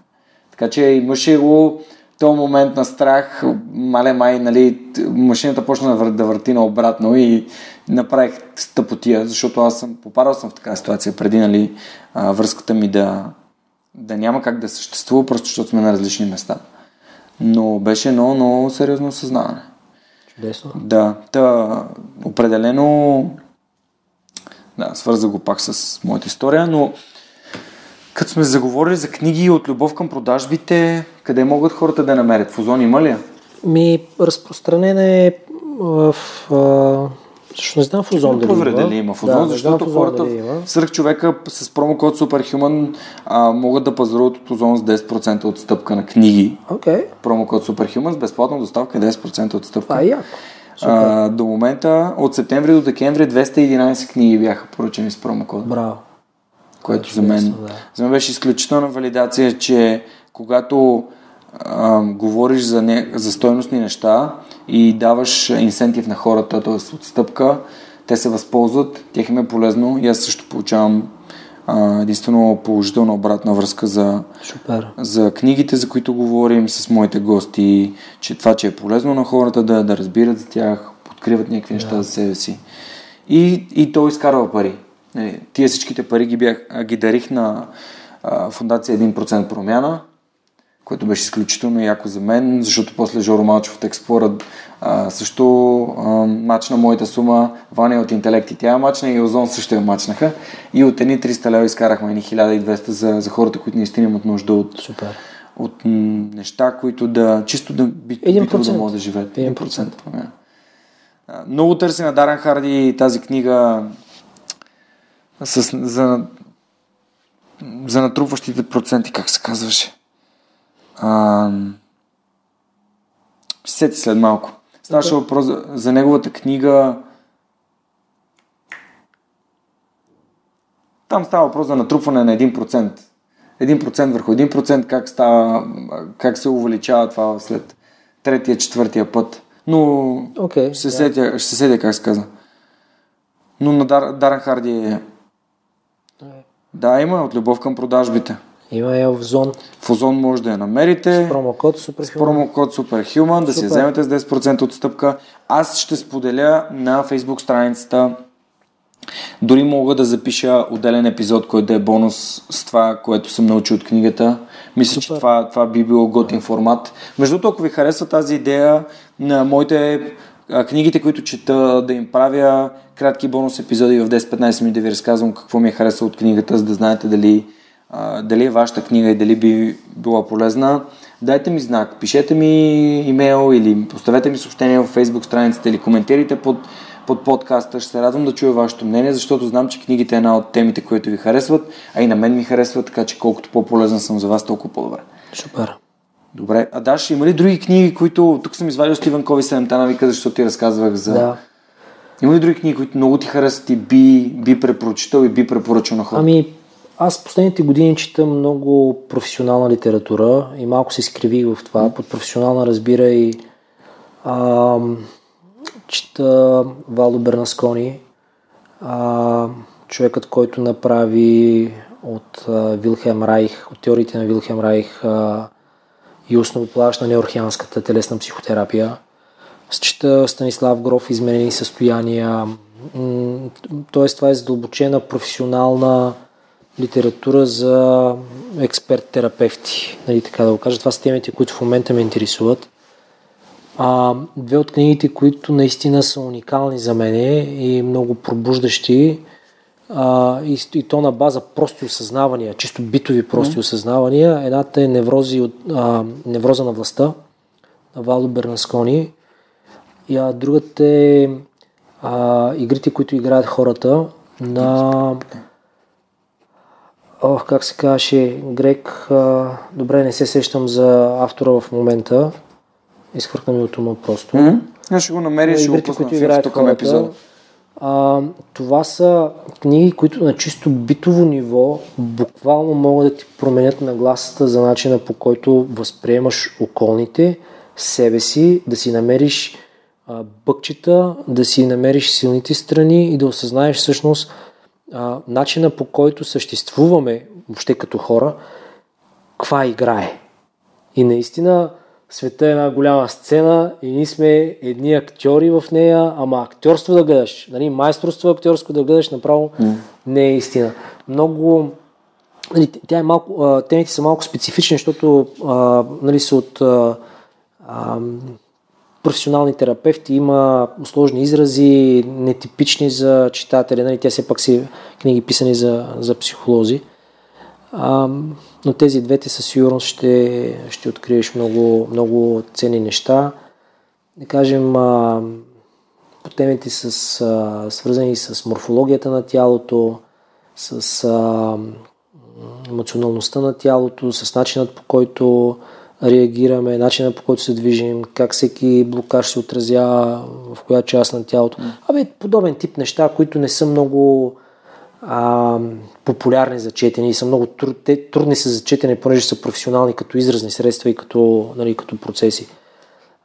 Така че имаше го този момент на страх, мале май, нали, машината почна да, вър, да върти наобратно и направих стъпотия, защото аз съм, попадал съм в такава ситуация преди, нали, а, връзката ми да, да няма как да съществува, просто защото сме на различни места. Но беше много, много сериозно осъзнаване. Чудесно. Да, та, определено да, свърза го пак с моята история, но като сме заговорили за книги от любов към продажбите, къде могат хората да намерят? В Озон има ли? Ми, разпространена е в... А, също не знам в Озон дали има. дали има в Озон, да, защото хората сръх човека с промокод Superhuman а, могат да пазаруват от Озон с 10% отстъпка на книги. Окей, Промокод Superhuman с безплатна доставка и 10% отстъпка. това е яко. Супер. А, до момента, от септември до декември, 211 книги бяха поръчани с промокод. Браво. което за мен, да. за мен беше изключителна валидация, че когато а, говориш за, не, за стойностни неща и даваш инсентив на хората, т.е. отстъпка, те се възползват, тях им е полезно и аз също получавам а, единствено положителна обратна връзка за, Супер. за книгите, за които говорим с моите гости, че това, че е полезно на хората да, да разбират за тях, откриват някакви неща за себе си. И, и той изкарва пари. Нали, Тия всичките пари ги, бях, ги дарих на а, фундация 1% промяна, което беше изключително яко за мен, защото после Жоро Малчев от Експлора а, също а, мачна моята сума, Ваня от Интелект и тя мачна и Озон също я мачнаха. И от едни 300 лева изкарахме едни 1200 за, за хората, които наистина имат нужда от, Супер. от м, неща, които да, чисто да, би, битово да могат да живеят. Един 1% промяна. А, Много търси на Даран Харди тази книга с, за, за натрупващите проценти, как се казваше. А, ще сети след малко. Ставаше въпрос за, за неговата книга. Там става въпрос за натрупване на 1%. 1% върху 1%, как, става, как се увеличава това след третия, четвъртия път. Но Окей. ще се, да. сетя, ще се сетя как се казва. Но на Дар, Даран Харди е... Да, има от любов към продажбите. Има я в зон. В Озон може да я намерите. Промокод Супер С промокод Superhuman да си вземете с 10% отстъпка. Аз ще споделя на Facebook страницата дори мога да запиша отделен епизод, който да е бонус с това, което съм научил от книгата. Мисля, че Супер. това, това би било готин формат. Между другото, ако ви харесва тази идея на моите книгите, които чета, да им правя кратки бонус епизоди в 10-15 минути да ви разказвам какво ми е харесало от книгата, за да знаете дали, а, дали е вашата книга и дали би била полезна. Дайте ми знак, пишете ми имейл или поставете ми съобщение в Facebook страницата или коментирайте под, под подкаста. Ще се радвам да чуя вашето мнение, защото знам, че книгите е една от темите, които ви харесват, а и на мен ми харесват, така че колкото по-полезен съм за вас, толкова по-добре. Супер. Добре, а Даш, има ли други книги, които... Тук съм извадил Стивен Кови 7 навика, защото ти разказвах за... Да. Има ли други книги, които много ти харесват и би, би препоръчител и би препоръчал на хората? Ами, аз последните години чета много професионална литература и малко се изкривих в това. Под професионална разбира и ам, чета Валдо Бернаскони, а, човекът, който направи от а, Вилхем Райх, от теориите на Вилхем Райх а, и основополагащ на неорхианската телесна психотерапия. Чета Станислав Гров Изменени състояния. Тоест това е задълбочена професионална литература за експерт-терапевти, нали, така да го кажа. Това са темите, които в момента ме интересуват. А, две от книгите, които наистина са уникални за мене и много пробуждащи, а, и, и то на база прости осъзнавания, чисто битови прости осъзнавания. Едната е неврози от, а, невроза на властта на Валдо Бернаскони, и а, другата е а, игрите, които играят хората на Ох, как се казваше, грек, а, добре, не се сещам за автора в момента. Изхвъркна ми от ума просто. Аз ще го намеря ще го пусна в тук към епизода. А, това са книги, които на чисто битово ниво буквално могат да ти променят нагласата за начина по който възприемаш околните, себе си, да си намериш а, бъкчета, да си намериш силните страни и да осъзнаеш всъщност а, начина по който съществуваме въобще като хора, каква играе. И наистина света е една голяма сцена и ние сме едни актьори в нея, ама актьорство да гледаш, нали, майсторство актьорско да гледаш направо mm. не е истина. Много нали, тя е малко, темите са малко специфични, защото а, нали, са от а, а, професионални терапевти, има сложни изрази, нетипични за читатели, нали, тя все пак си книги писани за, за психолози. А, но тези двете със сигурност ще, ще откриеш много, много ценни неща. Да кажем, а, по темите с, а, свързани с морфологията на тялото, с а, емоционалността на тялото, с начинът по който реагираме, начинът по който се движим, как всеки блокаж се отразява в коя част на тялото. Абе, подобен тип неща, които не са много а, популярни за четене и са много труд, те, трудни са за четене, понеже са професионални като изразни средства и като, нали, като процеси.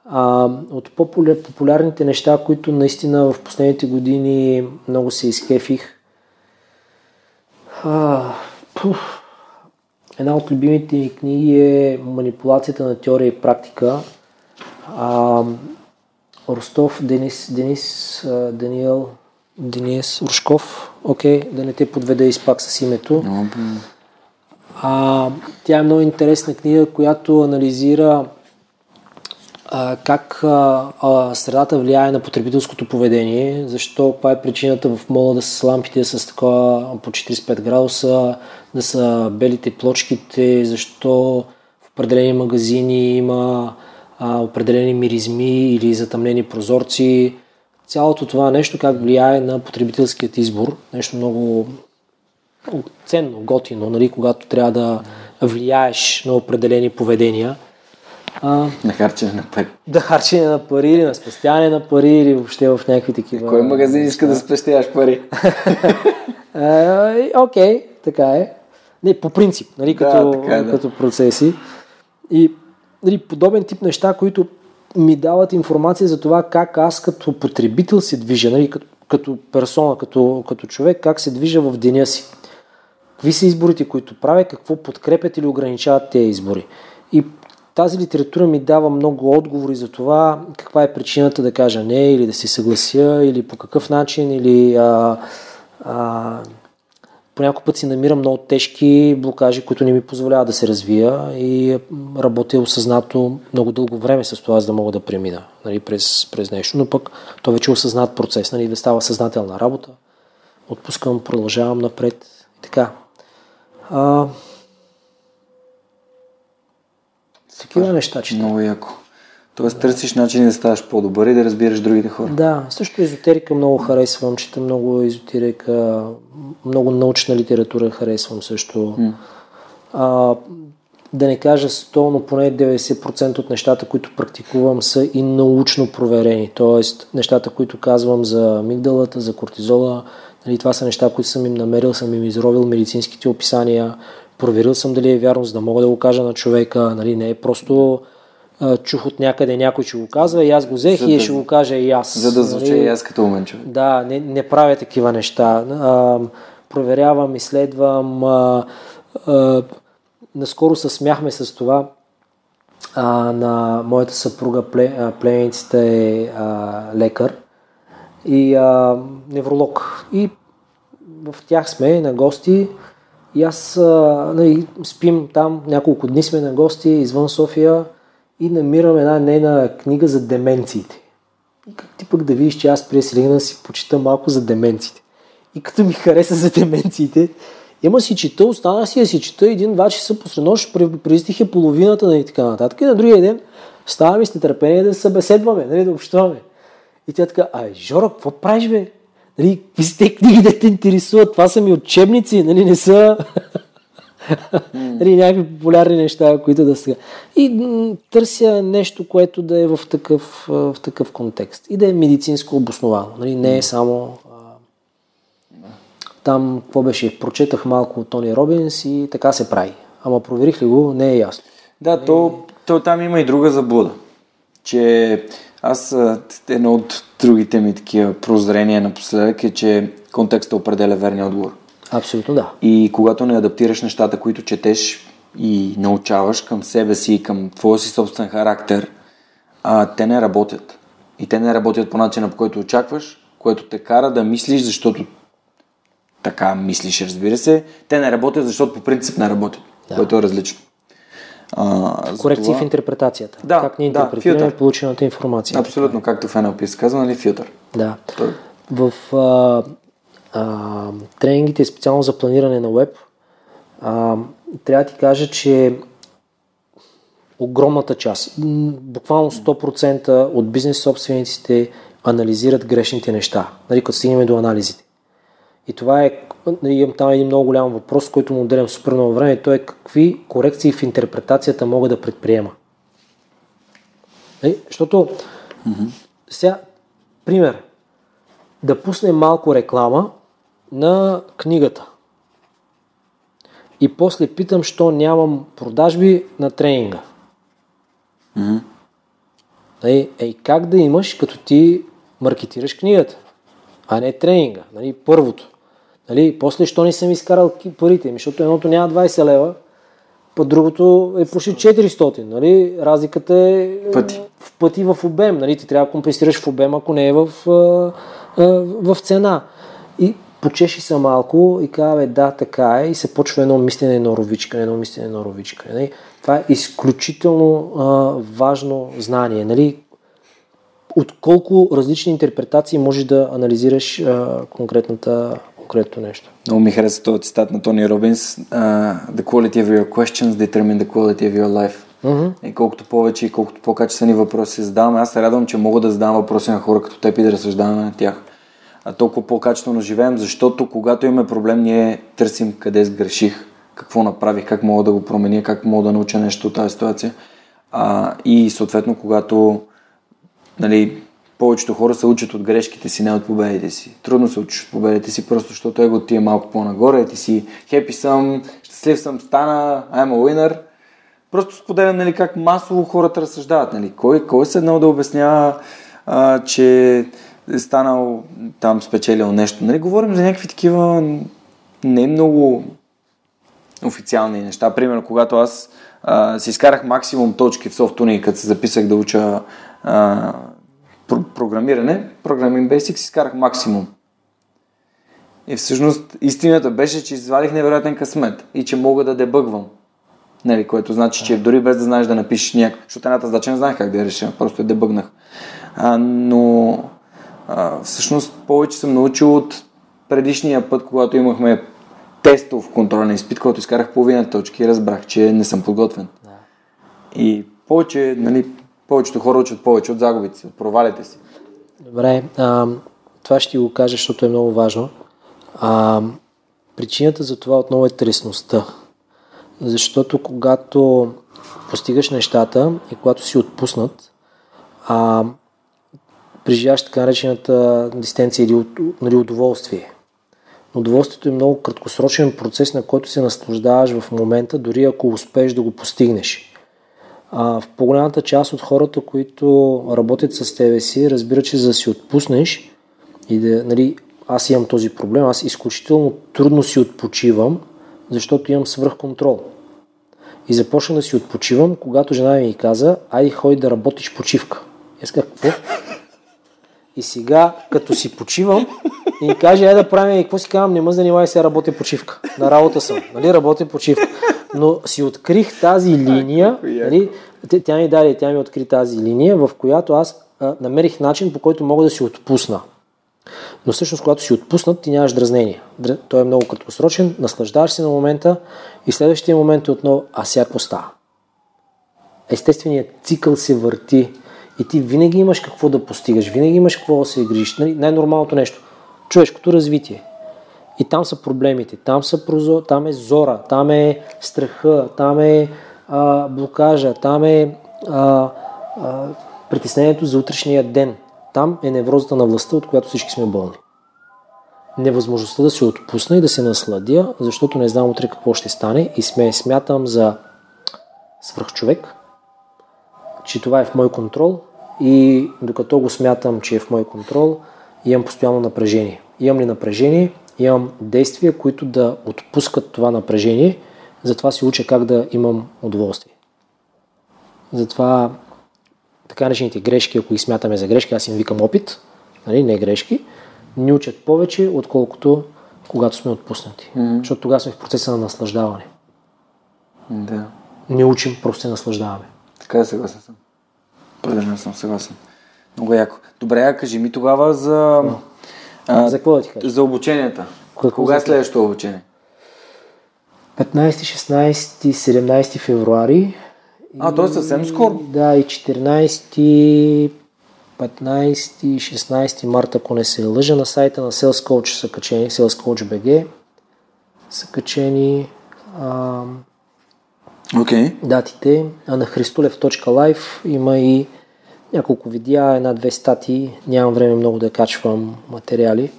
А, от популяр, популярните неща, които наистина в последните години много се изкефих, а, пуф, една от любимите ми книги е Манипулацията на теория и практика. А, Ростов Денис, Денис Даниел Денис Рушков, окей, okay, да не те подведа изпак с името. А, тя е много интересна книга, която анализира а, как а, а, средата влияе на потребителското поведение, защо това е причината в мола да са лампите с такова по 45 градуса, да са белите плочките, защо в определени магазини има а, определени миризми или затъмнени прозорци, цялото това нещо как влияе на потребителският избор. Нещо много, ценно, готино, нали, когато трябва да влияеш на определени поведения. А, на харчене на пари. Да харчене на пари или на спестяване на пари или въобще в някакви такива... Кой магазин иска да спестяваш пари? <laughs> Окей, okay, така е. Не, по принцип, нали, като, да, така е, да. като процеси. И нали, подобен тип неща, които ми дават информация за това как аз като потребител се движа, нали, като, като персона, като, като човек, как се движа в деня си. Какви са изборите, които правя, какво подкрепят или ограничават тези избори. И тази литература ми дава много отговори за това каква е причината да кажа не или да се съглася или по какъв начин или а, а, по път си намирам много тежки блокажи, които не ми позволяват да се развия и работя осъзнато много дълго време с това, за да мога да премина нали, през, през нещо. Но пък то вече е осъзнат процес, нали, да става съзнателна работа. Отпускам, продължавам напред и така. А, такива неща, че. Много яко. Тоест търсиш начини да ставаш по-добър и да разбираш другите хора. Да, също езотерика много харесвам, чета много езотерика, много научна литература харесвам също. Mm. А, да не кажа 100, но поне 90% от нещата, които практикувам са и научно проверени. Тоест, нещата, които казвам за мигдалата, за кортизола, нали, това са неща, които съм им намерил, съм им изровил медицинските описания, проверил съм дали е вярно, за да мога да го кажа на човека. Нали, не е просто чух от някъде някой, че го казва и аз го взех и да, ще го кажа и аз. За да звуча нали? и аз като умен човек. Да, не, не правя такива неща. А, проверявам, изследвам. А, а, наскоро се смяхме с това. А, на моята съпруга, племеницата е а, лекар и а, невролог. И в тях сме на гости. И аз а, нали, спим там, няколко дни сме на гости извън София и намирам една нейна книга за деменциите. И как ти пък да видиш, че аз през да си почита малко за деменциите. И като ми хареса за деменциите, има си чета, остана си да си чета един-два часа посред нощ, престих е половината нали, и така нататък. И на другия ден ставаме с нетърпение да се събеседваме, нали, да общуваме. И тя така, ай, Жоро, какво правиш, бе? Нали, какви сте книги да те интересуват? Това са ми учебници, нали, не са... Нали, някакви популярни неща, които да сега. И търся нещо, което да е в такъв, в такъв контекст. И да е медицинско обосновано. Нали, не е само там, какво беше, прочетах малко от Тони Робинс и така се прави. Ама проверих ли го, не е ясно. Да, то, то там има и друга заблуда. Че Аз едно от другите ми такива прозрения напоследък е, че контекста определя верния отговор. Абсолютно да. И когато не адаптираш нещата, които четеш и научаваш към себе си, към твоя си собствен характер, а, те не работят. И те не работят по начина, по който очакваш, което те кара да мислиш, защото така мислиш, разбира се. Те не работят, защото по принцип не работят, да. което е различно. А, Корекции това... в интерпретацията. Да, как ни интерпретираме да, получената информация. Абсолютно, както в NLP се казва, нали, филтър. Да. Той... В а, а, тренингите, специално за планиране на веб, а, трябва да ти кажа, че огромната част, буквално 100% от бизнес собствениците анализират грешните неща, нали, като стигнем до анализите. И това е, имам там един много голям въпрос, който му отделям супер много време, то е какви корекции в интерпретацията мога да предприема. Нали, защото, mm-hmm. сега, пример, да пуснем малко реклама на книгата. И после питам, що нямам продажби на тренинга. Mm-hmm. Ей, ей, как да имаш, като ти маркетираш книгата, а не тренинга? Нали, първото. Нали, после, що не съм изкарал парите ми, защото едното няма 20 лева, по другото е почти 400. Нали? Разликата е пъти. в пъти в обем. Нали? Ти трябва да компенсираш в обем, ако не е в, в цена. И почеши се малко и казва, да, така е, и се почва едно мислене, едно ровичка, едно мислене, едно ровичка. Нали? Това е изключително а, важно знание. Нали? От колко различни интерпретации можеш да анализираш а, конкретната конкретно нещо. Много ми хареса този цитат на Тони Робинс. Uh, the quality of your questions determine the quality of your life. Uh-huh. И колкото повече и колкото по-качествени въпроси задаваме, аз се радвам, че мога да задавам въпроси на хора като теб и да разсъждаваме на тях. Толкова по-качествено живеем, защото когато имаме проблем, ние търсим къде сгреших, какво направих, как мога да го променя, как мога да науча нещо от тази ситуация. А, и съответно, когато нали, повечето хора се учат от грешките си, не от победите си. Трудно се учиш от победите си, просто защото его ти е малко по-нагоре, ти си хепи съм, щастлив съм, стана, I'm a winner. Просто споделям нали, как масово хората разсъждават. Нали. Кой, кой е седнал да обяснява, а, че е станал там спечелил нещо. Нали, говорим за някакви такива не много официални неща. Примерно, когато аз а, си изкарах максимум точки в софтуни, като се записах да уча а, програмиране, Programming Basics, изкарах максимум. И всъщност истината беше, че извадих невероятен късмет и че мога да дебъгвам. Нали, което значи, че дори без да знаеш да напишеш някакво, защото едната задача не знаех как да я реша, просто я дебъгнах. А, но а, всъщност повече съм научил от предишния път, когато имахме тестов контролен изпит, който изкарах половина точки разбрах, че не съм подготвен. Да. И повече, нали, повечето хора учат повече от загубите си, от провалите си. Добре, а, това ще го кажа, защото е много важно. А, причината за това отново е тресността. Защото когато постигаш нещата и когато си отпуснат, а, преживяваш така наречената дистенция или нали, удоволствие. Но удоволствието е много краткосрочен процес, на който се наслаждаваш в момента, дори ако успееш да го постигнеш. А, в по-голямата част от хората, които работят с тебе си, разбира, че за да си отпуснеш и да, нали, аз имам този проблем, аз изключително трудно си отпочивам, защото имам свръхконтрол. И започна да си отпочивам, когато жена ми каза, айде ходи да работиш почивка. Аз какво? И сега, като си почивам, и ми каже, ай да правим, и какво си казвам, не ме занимавай се, работя почивка. На работа съм, нали, работя почивка. Но си открих тази линия, нали, тя ми даде, тя ми откри тази линия, в която аз а, намерих начин, по който мога да си отпусна. Но всъщност, когато си отпуснат, ти нямаш дразнение. Той е много краткосрочен, наслаждаваш се на момента и следващия момент е отново, а сега какво става? Естественият цикъл се върти и ти винаги имаш какво да постигаш, винаги имаш какво да се грижиш. Нали? Най-нормалното нещо. Човешкото развитие. И там са проблемите, там, са прозо, там е зора, там е страха, там е а, блокажа, там е а, а, притеснението за утрешния ден. Там е неврозата на властта, от която всички сме болни. Невъзможността да се отпусна и да се насладя, защото не знам утре какво ще стане и сме смятам за свръхчовек, че това е в мой контрол и докато го смятам, че е в мой контрол, имам постоянно напрежение. Имам ли напрежение, имам действия, които да отпускат това напрежение, затова се уча как да имам удоволствие. Затова така наречените грешки, ако ги смятаме за грешки, аз им викам опит, нали, не грешки, ни учат повече, отколкото когато сме отпуснати. Mm-hmm. Защото тогава сме в процеса на наслаждаване. Да. Не учим, просто се наслаждаваме. Така да съгласен съм. Определено съм съгласен. Много яко. Добре, а кажи ми тогава за... А, за какво да ти кажа? За обученията. Какво Кога е следващото обучение? 15, 16, 17 февруари. А, то е съвсем скоро. Да, и 14, 15 и 16 марта, ако не се лъжа, на сайта на Sales Coach са качени, Sales Coach BG са качени а, Окей. датите, а на христолев.live има и няколко видеа, една-две статии, нямам време много да качвам материали.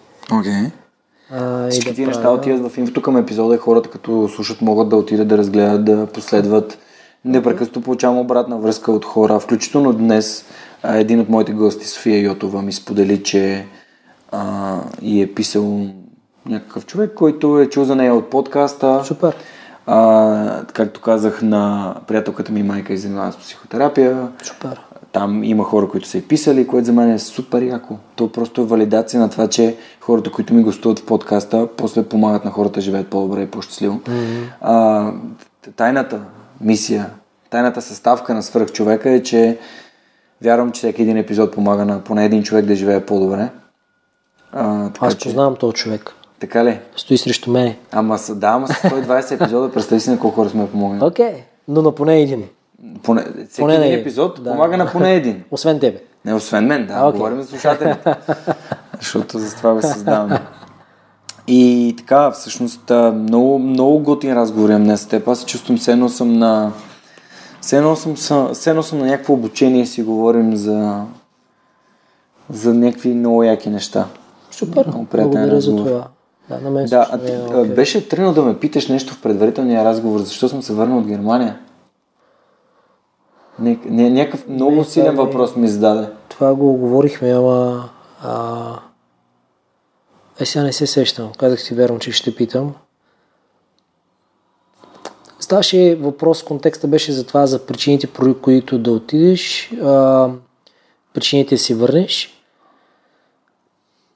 А, и Всички да тия неща отиват в инфото към епизода и хората като слушат могат да отидат да разгледат, да последват. Непрекъснато получавам обратна връзка от хора, включително днес един от моите гости, София Йотова, ми сподели, че а, и е писал някакъв човек, който е чул за нея от подкаста. Супер. А, както казах на приятелката ми майка и занимава с психотерапия. Супер. Там има хора, които са и писали, което за мен е супер яко. То просто е валидация на това, че хората, които ми гостуват в подкаста, после помагат на хората да живеят по-добре и по-щастливо. Mm-hmm. А, тайната мисия, тайната съставка на свръхчовека е, че вярвам, че всеки един епизод помага на поне един човек да живее по-добре. А, така, Аз че, познавам този човек. Така ли? Стои срещу мен. Ама да, ама с 120 епизода, <laughs> представи си на колко хора сме помогнали. Окей, okay. но на поне един. Поне, всеки Поне един епизод Да. помага на поне един. <laughs> Освен тебе. Не, освен мен, да, окей. говорим за слушателите. <laughs> Защото за това го създаваме. И така, всъщност, много, много готин разговор имам днес с теб. Аз се чувствам, все едно съм на... Все едно съм, все едно съм на някакво обучение и си говорим за за някакви много яки неща. Супер. Много приятен Благодаря за разговор. това. Да, на мен Да, а ти, е окей. беше тръгнал да ме питаш нещо в предварителния разговор, защо съм се върнал от Германия? Ня, ня, някакъв много Не, силен това въпрос ми зададе. Това го говорихме, ама... А... Е, сега не се сещам. Казах ти, вярвам, че ще питам. Ставаше въпрос, контекста беше за това, за причините, поради които да отидеш, а, причините си върнеш,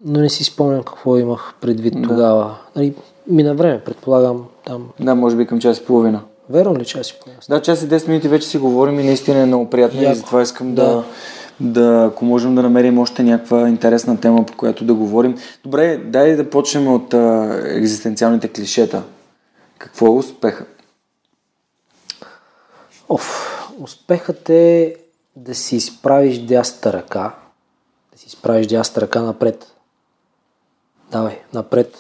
но не си спомням какво имах предвид да. тогава. Нали, мина време, предполагам, там. Да, може би към час и половина. Верно ли, аз си помня? Да, час и 10 минути вече си говорим и наистина е много приятно и Яко. затова искам да. Да. да, ако можем да намерим още някаква интересна тема, по която да говорим. Добре, дай да почнем от а, екзистенциалните клишета. Какво е успеха? Оф, успехът е да си изправиш дясната ръка, да си изправиш дясната ръка напред. Давай, напред.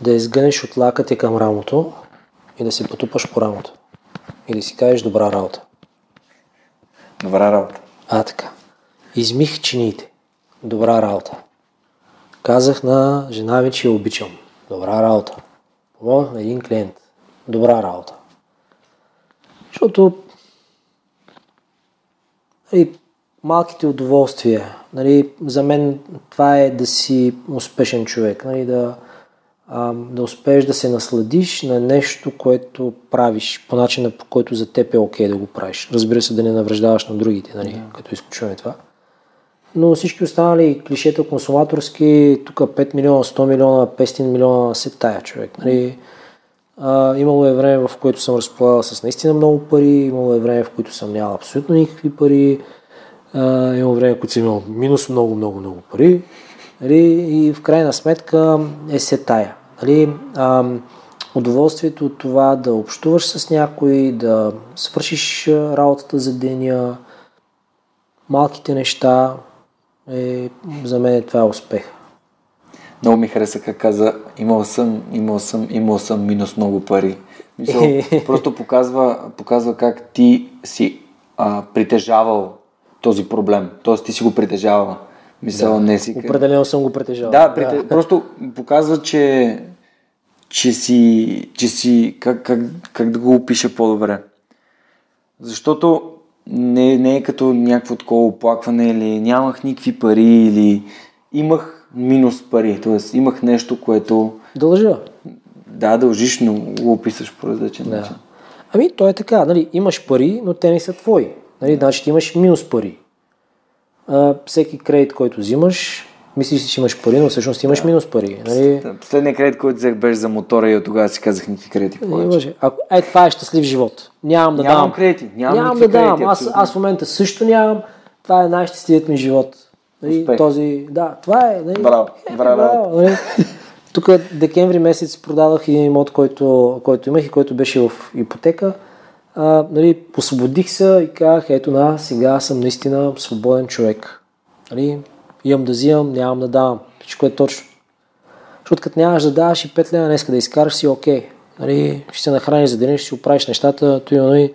Да изгънеш от лакътя към рамото и да се потупаш по рамото. И да си кажеш добра работа. Добра работа. А, така. Измих чиниите. Добра работа. Казах на жена ми, че я обичам. Добра работа. Помогнах на един клиент. Добра работа. Защото нали, малките удоволствия, нали, за мен това е да си успешен човек, нали, да, а, да успееш да се насладиш на нещо, което правиш по начина, по който за теб е окей да го правиш. Разбира се, да не навръждаваш на другите, нали, като изключваме това. Но всички останали клишета консуматорски, тук 5 милиона, 100 милиона, 500 милиона се тая човек. Нали? А, имало е време, в което съм разполагал с наистина много пари, имало е време, в което съм нямал абсолютно никакви пари, а, имало време, което съм имал минус много, много, много пари. Нали? И в крайна сметка е се тая. Нали? А, удоволствието от това да общуваш с някой, да свършиш работата за деня, малките неща, е, за мен това е успех. Много ми хареса как каза, имал съм, имал съм, имал съм минус много пари. Мисъл, <laughs> просто показва, показва как ти си а, притежавал този проблем. Тоест ти си го притежавал. Мисъл, да. не си... Определено съм го притежавал. Да, прите... просто показва, че, че си, че си как, как, как да го опиша по-добре. Защото не, не е като някакво такова оплакване или нямах никакви пари или имах минус пари, т.е. имах нещо, което... Дължа. Да, дължиш, но го описаш по различен Да. начин. Ами, то е така, нали, имаш пари, но те не са твои. Нали, значи ти имаш минус пари. А, всеки кредит, който взимаш, мислиш, че имаш пари, но всъщност имаш минус пари. Нали? Да, Последният кредит, който взех беше за мотора и от тогава си казах никакви кредити повече. Имаше. Ако, е, това е щастлив живот. Нямам да Нямам давам. кредити, нямам нямам да давам. кредити, Аз, аз в момента също нямам. Това е най-щастливият ми живот. Нали, Успех. този, да, това е. Нали, Браво, е, браво. нали. Тук декември месец продадах един имот, който, който имах и който беше в ипотека. А, нали, освободих се и казах, ето на, сега съм наистина свободен човек. Нали, имам да взимам, нямам да давам. Всичко е точно. Защото като нямаш да даваш и 5 лева днеска да изкараш си окей. Нали, ще се нахраниш за деня, ще си оправиш нещата, то нали,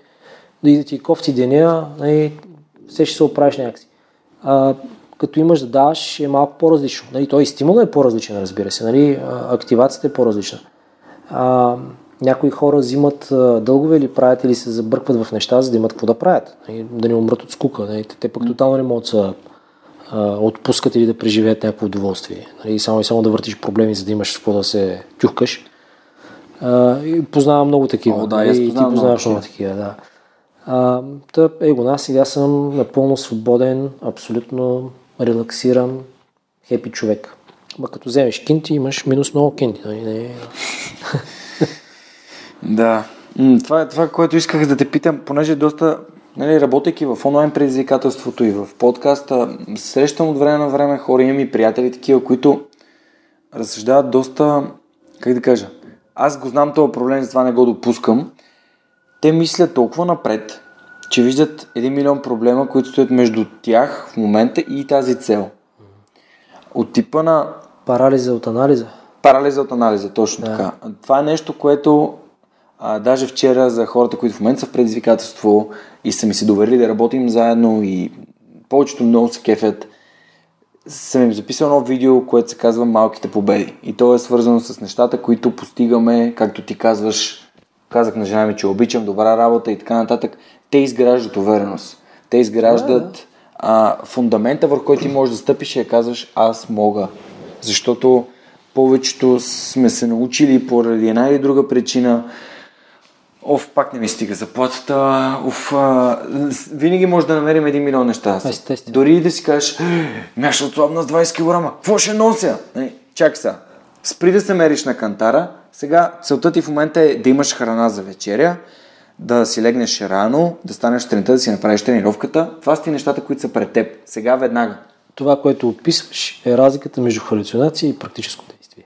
да и да ти кофти деня, нали, все ще се оправиш някакси. А, като имаш да даваш е малко по-различно. Нали, той и стимулът е по-различен, разбира се. Нали, активацията е по-различна. А, някои хора взимат дългове или правят или се забъркват в неща, за да имат какво да правят. Нали, да не умрат от скука. Нали, те, пък тотално не могат да се отпускат или да преживеят някакво удоволствие. Нали, само и само да въртиш проблеми, за да имаш какво да се тюхкаш. И познавам много такива. О, да, и ти много познаваш много такива, да. А, его, аз сега съм напълно свободен, абсолютно релаксиран, хепи човек. Ма като вземеш кинти, имаш минус много кинти. Нали? Не, <laughs> Да. Това е това, което исках да те питам, понеже доста, нали, работейки в онлайн предизвикателството и в подкаста, срещам от време на време хора, имам и приятели такива, които разсъждават доста, как да кажа, аз го знам този проблем, затова не го допускам. Те мислят толкова напред, че виждат един милион проблема, които стоят между тях в момента и тази цел. От типа на парализа от анализа. Парализа от анализа, точно Да. така. Това е нещо, което а, даже вчера за хората, които в момента са в предизвикателство и са ми се доверили да работим заедно и повечето много се кефят, съм им записал едно видео, което се казва Малките победи. И то е свързано с нещата, които постигаме, както ти казваш, казах на жена ми, че обичам добра работа и така нататък. Те изграждат увереност. Те изграждат а, фундамента, върху който ти можеш да стъпиш и да казваш аз мога. Защото повечето сме се научили поради една или друга причина Оф, пак не ми стига заплатата. Оф, а, винаги може да намерим един милион неща. Естествено. Дори и да си кажеш, ме ще отслабна с 20 кг. Какво ще нося? Не, чакай сега. Спри да се мериш на кантара. Сега целта ти в момента е да имаш храна за вечеря, да си легнеш рано, да станеш сутринта, да си направиш тренировката. Това са ти нещата, които са пред теб. Сега веднага. Това, което описваш, е разликата между халюцинация и практическо действие.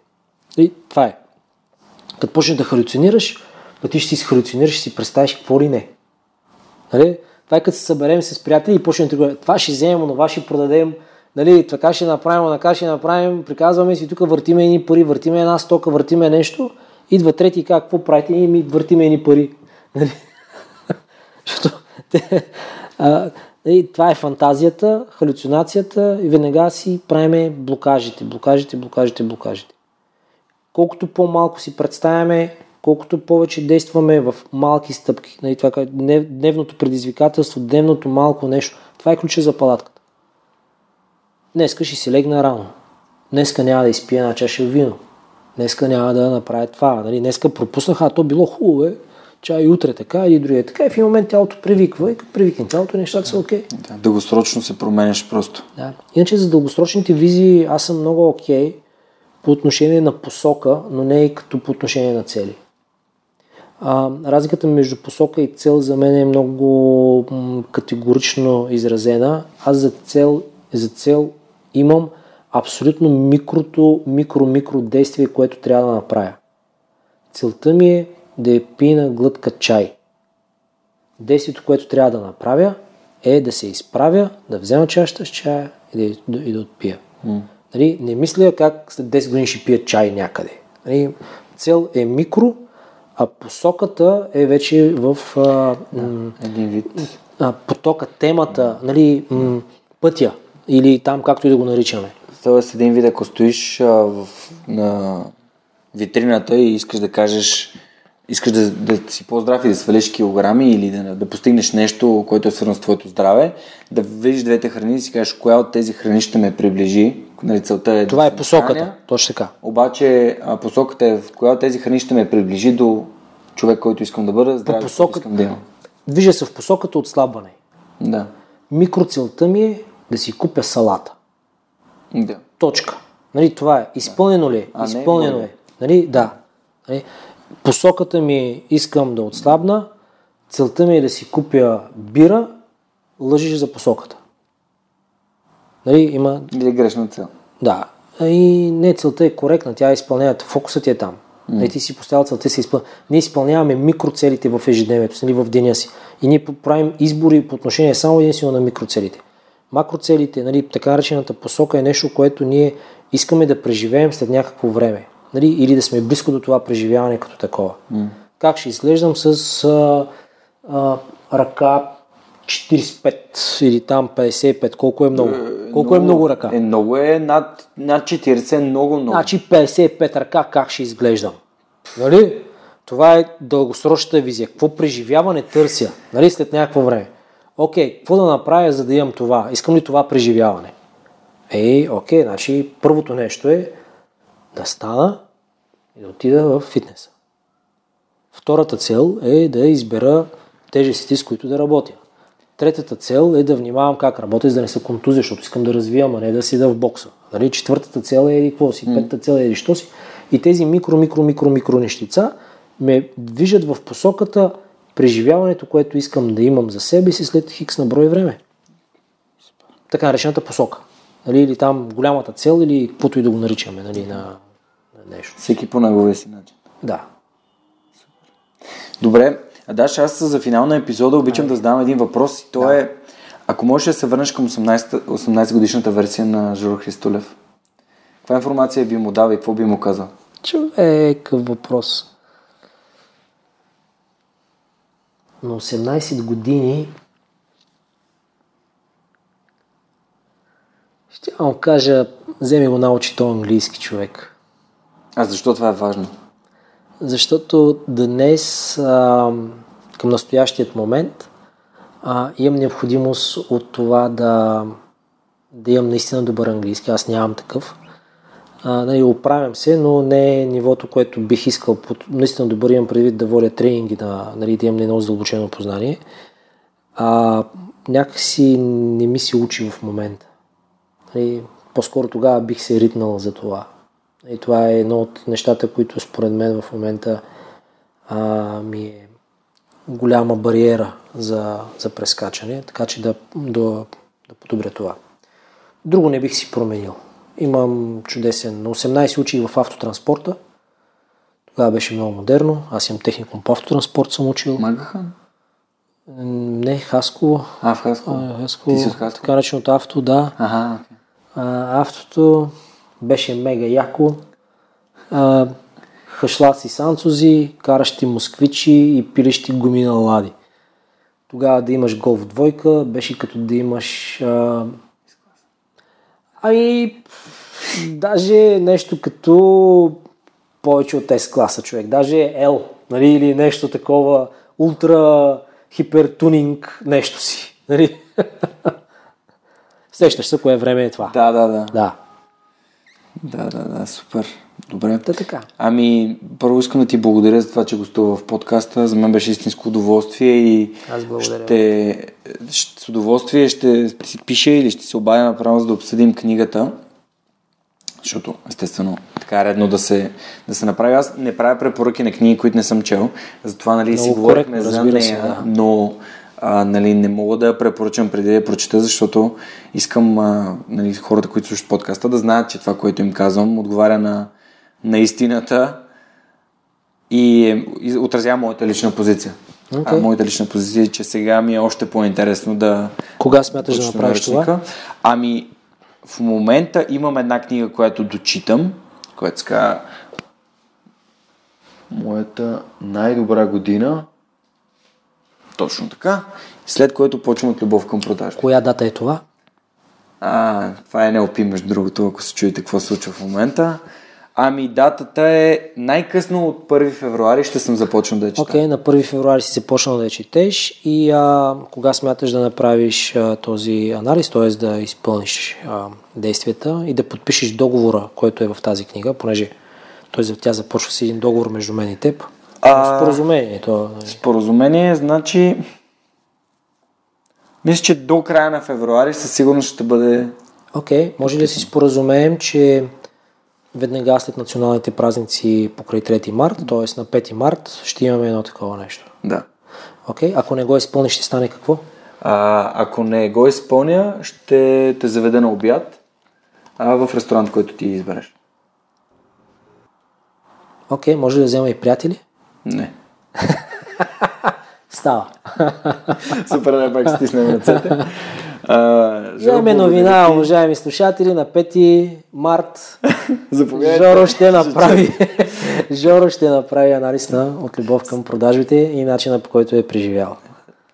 И това е. Като почнеш да халюцинираш, пък ти ще си халюцинираш, ще си представиш какво ли не. Нали? Това е като се съберем с приятели и почнем да това ще вземем, това ще продадем, нали, така ще направим, така ще направим, приказваме си, тук въртиме едни пари, въртиме една стока, въртиме нещо, идва трети и какво правите, и ми въртиме едни пари. <laughs> Нали? Защото те, а, нали, това е фантазията, халюцинацията и веднага си правиме блокажите, блокажите, блокажите, блокажите. Колкото по-малко си представяме, колкото повече действаме в малки стъпки, нали, това, дневното предизвикателство, дневното малко нещо, това е ключа за палатката. Днеска ще си легна рано. Днеска няма да изпия една чаша вино. Днеска няма да направя това. Нали? Днеска пропуснах, а то било хубаво, е. Чай и утре така, и другия така. И в един момент тялото привиква и като привикне тялото, нещата са окей. Да, дългосрочно се променяш просто. Да. Иначе за дългосрочните визии аз съм много окей по отношение на посока, но не и като по отношение на цели. А, разликата между посока и цел за мен е много м, категорично изразена. Аз за цел, за цел имам абсолютно микрото, микро-микро действие, което трябва да направя. Целта ми е да я пина глътка чай. Действието, което трябва да направя е да се изправя, да взема чашата с чая и да, и да отпия. Mm. Нали, не мисля как след 10 години ще пия чай някъде. Нали, цел е микро, а посоката е вече в а, м, Един вид. а, потока, темата, нали, м, пътя или там както и да го наричаме. Тоест един вид, ако стоиш а, в, на витрината и искаш да кажеш искаш да, да си по-здрав и да свалиш килограми или да, да постигнеш нещо, което е свързано с твоето здраве, да видиш двете храни и си кажеш коя от тези храни ще ме приближи. Нали, целта е Това да е посоката. нахраня, Точно така. Обаче а, посоката е в коя от тези храни ще ме приближи до човек, който искам да бъда, здраве, посока- който искам да имам. Движа се в посоката отслабване. Да. Микроцелта ми е да си купя салата. да. Точка. Нали, това е. Изпълнено ли е? А, не, Изпълнено може. е. Нали, да. Нали, посоката ми е, искам да отслабна, целта ми е да си купя бира, лъжиш за посоката. Нали, има... Или е грешна цел. Да. И не, целта е коректна, тя е изпълнява, фокусът е там. Нали, ти си поставил целта, си изпъл... Ние изпълняваме микроцелите в ежедневието, нали, в деня си. И ние правим избори по отношение само единствено на микроцелите. Макроцелите, нали, така наречената посока е нещо, което ние искаме да преживеем след някакво време. Нали, или да сме близко до това преживяване като такова. Как ще изглеждам с а, а, ръка 45 или там 55, колко е много? Колко е много ръка? Е, много е над, над 40, е много, много. Значи 55 ръка как ще изглеждам? Нали? Това е дългосрочната визия. Какво преживяване търся? Нали? След някакво време. Окей, какво да направя, за да имам това? Искам ли това преживяване? Ей, окей, значи първото нещо е да стана и да отида в фитнеса. Втората цел е да избера тежестите, с които да работя. Третата цел е да внимавам как работя, за да не се контузя, защото искам да развивам, а не да седа в бокса. Нали? Четвъртата цел е еди какво си, петата цел е еди що си. И тези микро, микро, микро, микро нещица ме движат в посоката преживяването, което искам да имам за себе си след хикс на брой време. Така наречената посока. Нали? Или там голямата цел, или каквото и да го наричаме нали? на, на нещо. Всеки по неговия си начин. Да. Добре, Даш, аз за финал на епизода обичам да задам един въпрос и то е, ако можеш да се върнеш към 18, 18 годишната версия на Жоро Христолев, каква информация би му дал и какво би му казал? Човек, въпрос. На 18 години ще му кажа, вземи го научи то английски човек. А защо това е важно? Защото днес, а, към настоящият момент, а, имам необходимост от това да, да имам наистина добър английски. Аз нямам такъв. А, нали, оправям се, но не е нивото, което бих искал. Наистина добър имам предвид да водя тренинги, да, нали, да имам едно задълбочено познание. А, някакси не ми се учи в момента. Нали, по-скоро тогава бих се ритнал за това. И това е едно от нещата, които според мен в момента а, ми е голяма бариера за, за прескачане, така че да, да, да подобря това. Друго не бих си променил. Имам чудесен. На 18 учих в автотранспорта. Тогава беше много модерно. Аз имам техникум по автотранспорт, съм учил. Магахан? Не, Хасково. А, в Хасково. А, Хасково. Ти си от Хасково? Така нареченото авто, да. Ага, окей. А, автото беше мега яко. А, хашлаци санцузи, каращи москвичи и пилещи гуми на лади. Тогава да имаш голф двойка, беше като да имаш... А... Ами, даже нещо като повече от S-класа човек. Даже L, нали, или нещо такова, ултра хипертунинг нещо си. Нали? <laughs> Сещаш се кое време е това. Да, да, да. Да. Да, да, да, супер. Добре. Та така. Ами, първо искам да ти благодаря за това, че гостува в подкаста. За мен беше истинско удоволствие и Аз благодаря. ще, ще, с удоволствие ще си пиша или ще се обадя направо, за да обсъдим книгата. Защото, естествено, така е редно да се, да се направи. Аз не правя препоръки на книги, които не съм чел. Затова, нали, си Много говорихме коректно, за нея, да. но а, нали, не мога да я препоръчам преди да я прочета, защото искам а, нали, хората, които слушат подкаста, да знаят, че това, което им казвам, отговаря на, на истината и, е- и отразява моята лична позиция. Окей. А, моята лична позиция е, че сега ми е още по-интересно да, Кога смяташ да направиш това? Ами, в момента имам една книга, която дочитам, която се казва Моята най-добра година. Точно така. След което почвам от любов към продажба. Коя дата е това? А, това е NLP, между другото, ако се чуете какво се случва в момента. Ами датата е най-късно от 1 февруари ще съм започнал да я чета. Окей, okay, на 1 февруари си започнал да я четеш и а, кога смяташ да направиш а, този анализ, т.е. да изпълниш а, действията и да подпишеш договора, който е в тази книга, понеже т.е. тя започва с един договор между мен и теб. А, споразумение. То... Нали? Споразумение, значи мисля, че до края на февруари със сигурност ще бъде... Окей, okay, може ли да си споразумеем, че веднага след националните празници покрай 3 март, т.е. на 5 март, ще имаме едно такова нещо. Да. Окей, okay. ако не го изпълниш, ще стане какво? А, ако не го изпълня, ще те заведа на обяд а, в ресторант, който ти избереш. Окей, okay, може да взема и приятели? Не. <laughs> Става. <laughs> Супер, да пак стиснем ръцете. Вземе новина, уважаеми слушатели, на 5 март <laughs> Жоро ще направи Жоро ще направи анализ на от любов към продажбите и начина по който е преживял.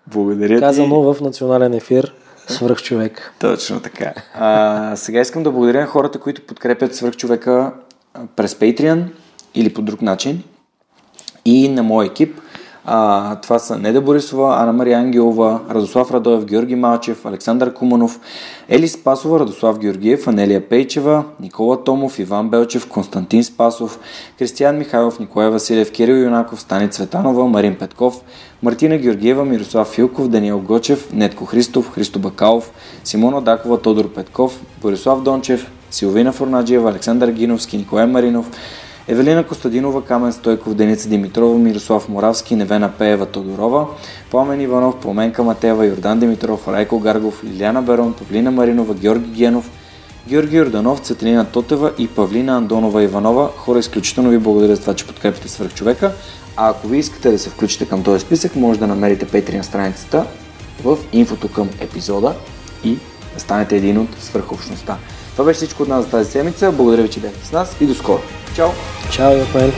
Благодаря Казано в национален ефир Свърх човек. Точно така. А, сега искам да благодаря на хората, които подкрепят свърх човека през Patreon или по друг начин и на моя екип. А, това са Неда Борисова, Ана Мария Ангелова, Радослав Радоев, Георги Малчев, Александър Куманов, Ели Спасова, Радослав Георгиев, Анелия Пейчева, Никола Томов, Иван Белчев, Константин Спасов, Кристиян Михайлов, Николай Василев, Кирил Юнаков, Стани Цветанова, Марин Петков, Мартина Георгиева, Мирослав Филков, Даниел Гочев, Нетко Христов, Христо Бакалов, Симона Дакова, Тодор Петков, Борислав Дончев, Силвина Форнаджиева, Александър Гиновски, Николай Маринов, Евелина Костадинова, Камен Стойков, Деница Димитрова, Мирослав Моравски, Невена Пеева Тодорова, Пламен Иванов, Пламенка Матева, Йордан Димитров, Райко Гаргов, Лиляна Берон, Павлина Маринова, Георги Генов, Георги Йорданов, Цетлина Тотева и Павлина Андонова Иванова. Хора, изключително ви благодаря за това, че подкрепите свърх човека. А ако ви искате да се включите към този списък, може да намерите Patreon страницата в инфото към епизода и да станете един от свърхобщността. Това беше всичко от нас за тази седмица. Благодаря ви, че бяхте с нас и до скоро. Чао! Чао, Рафаел!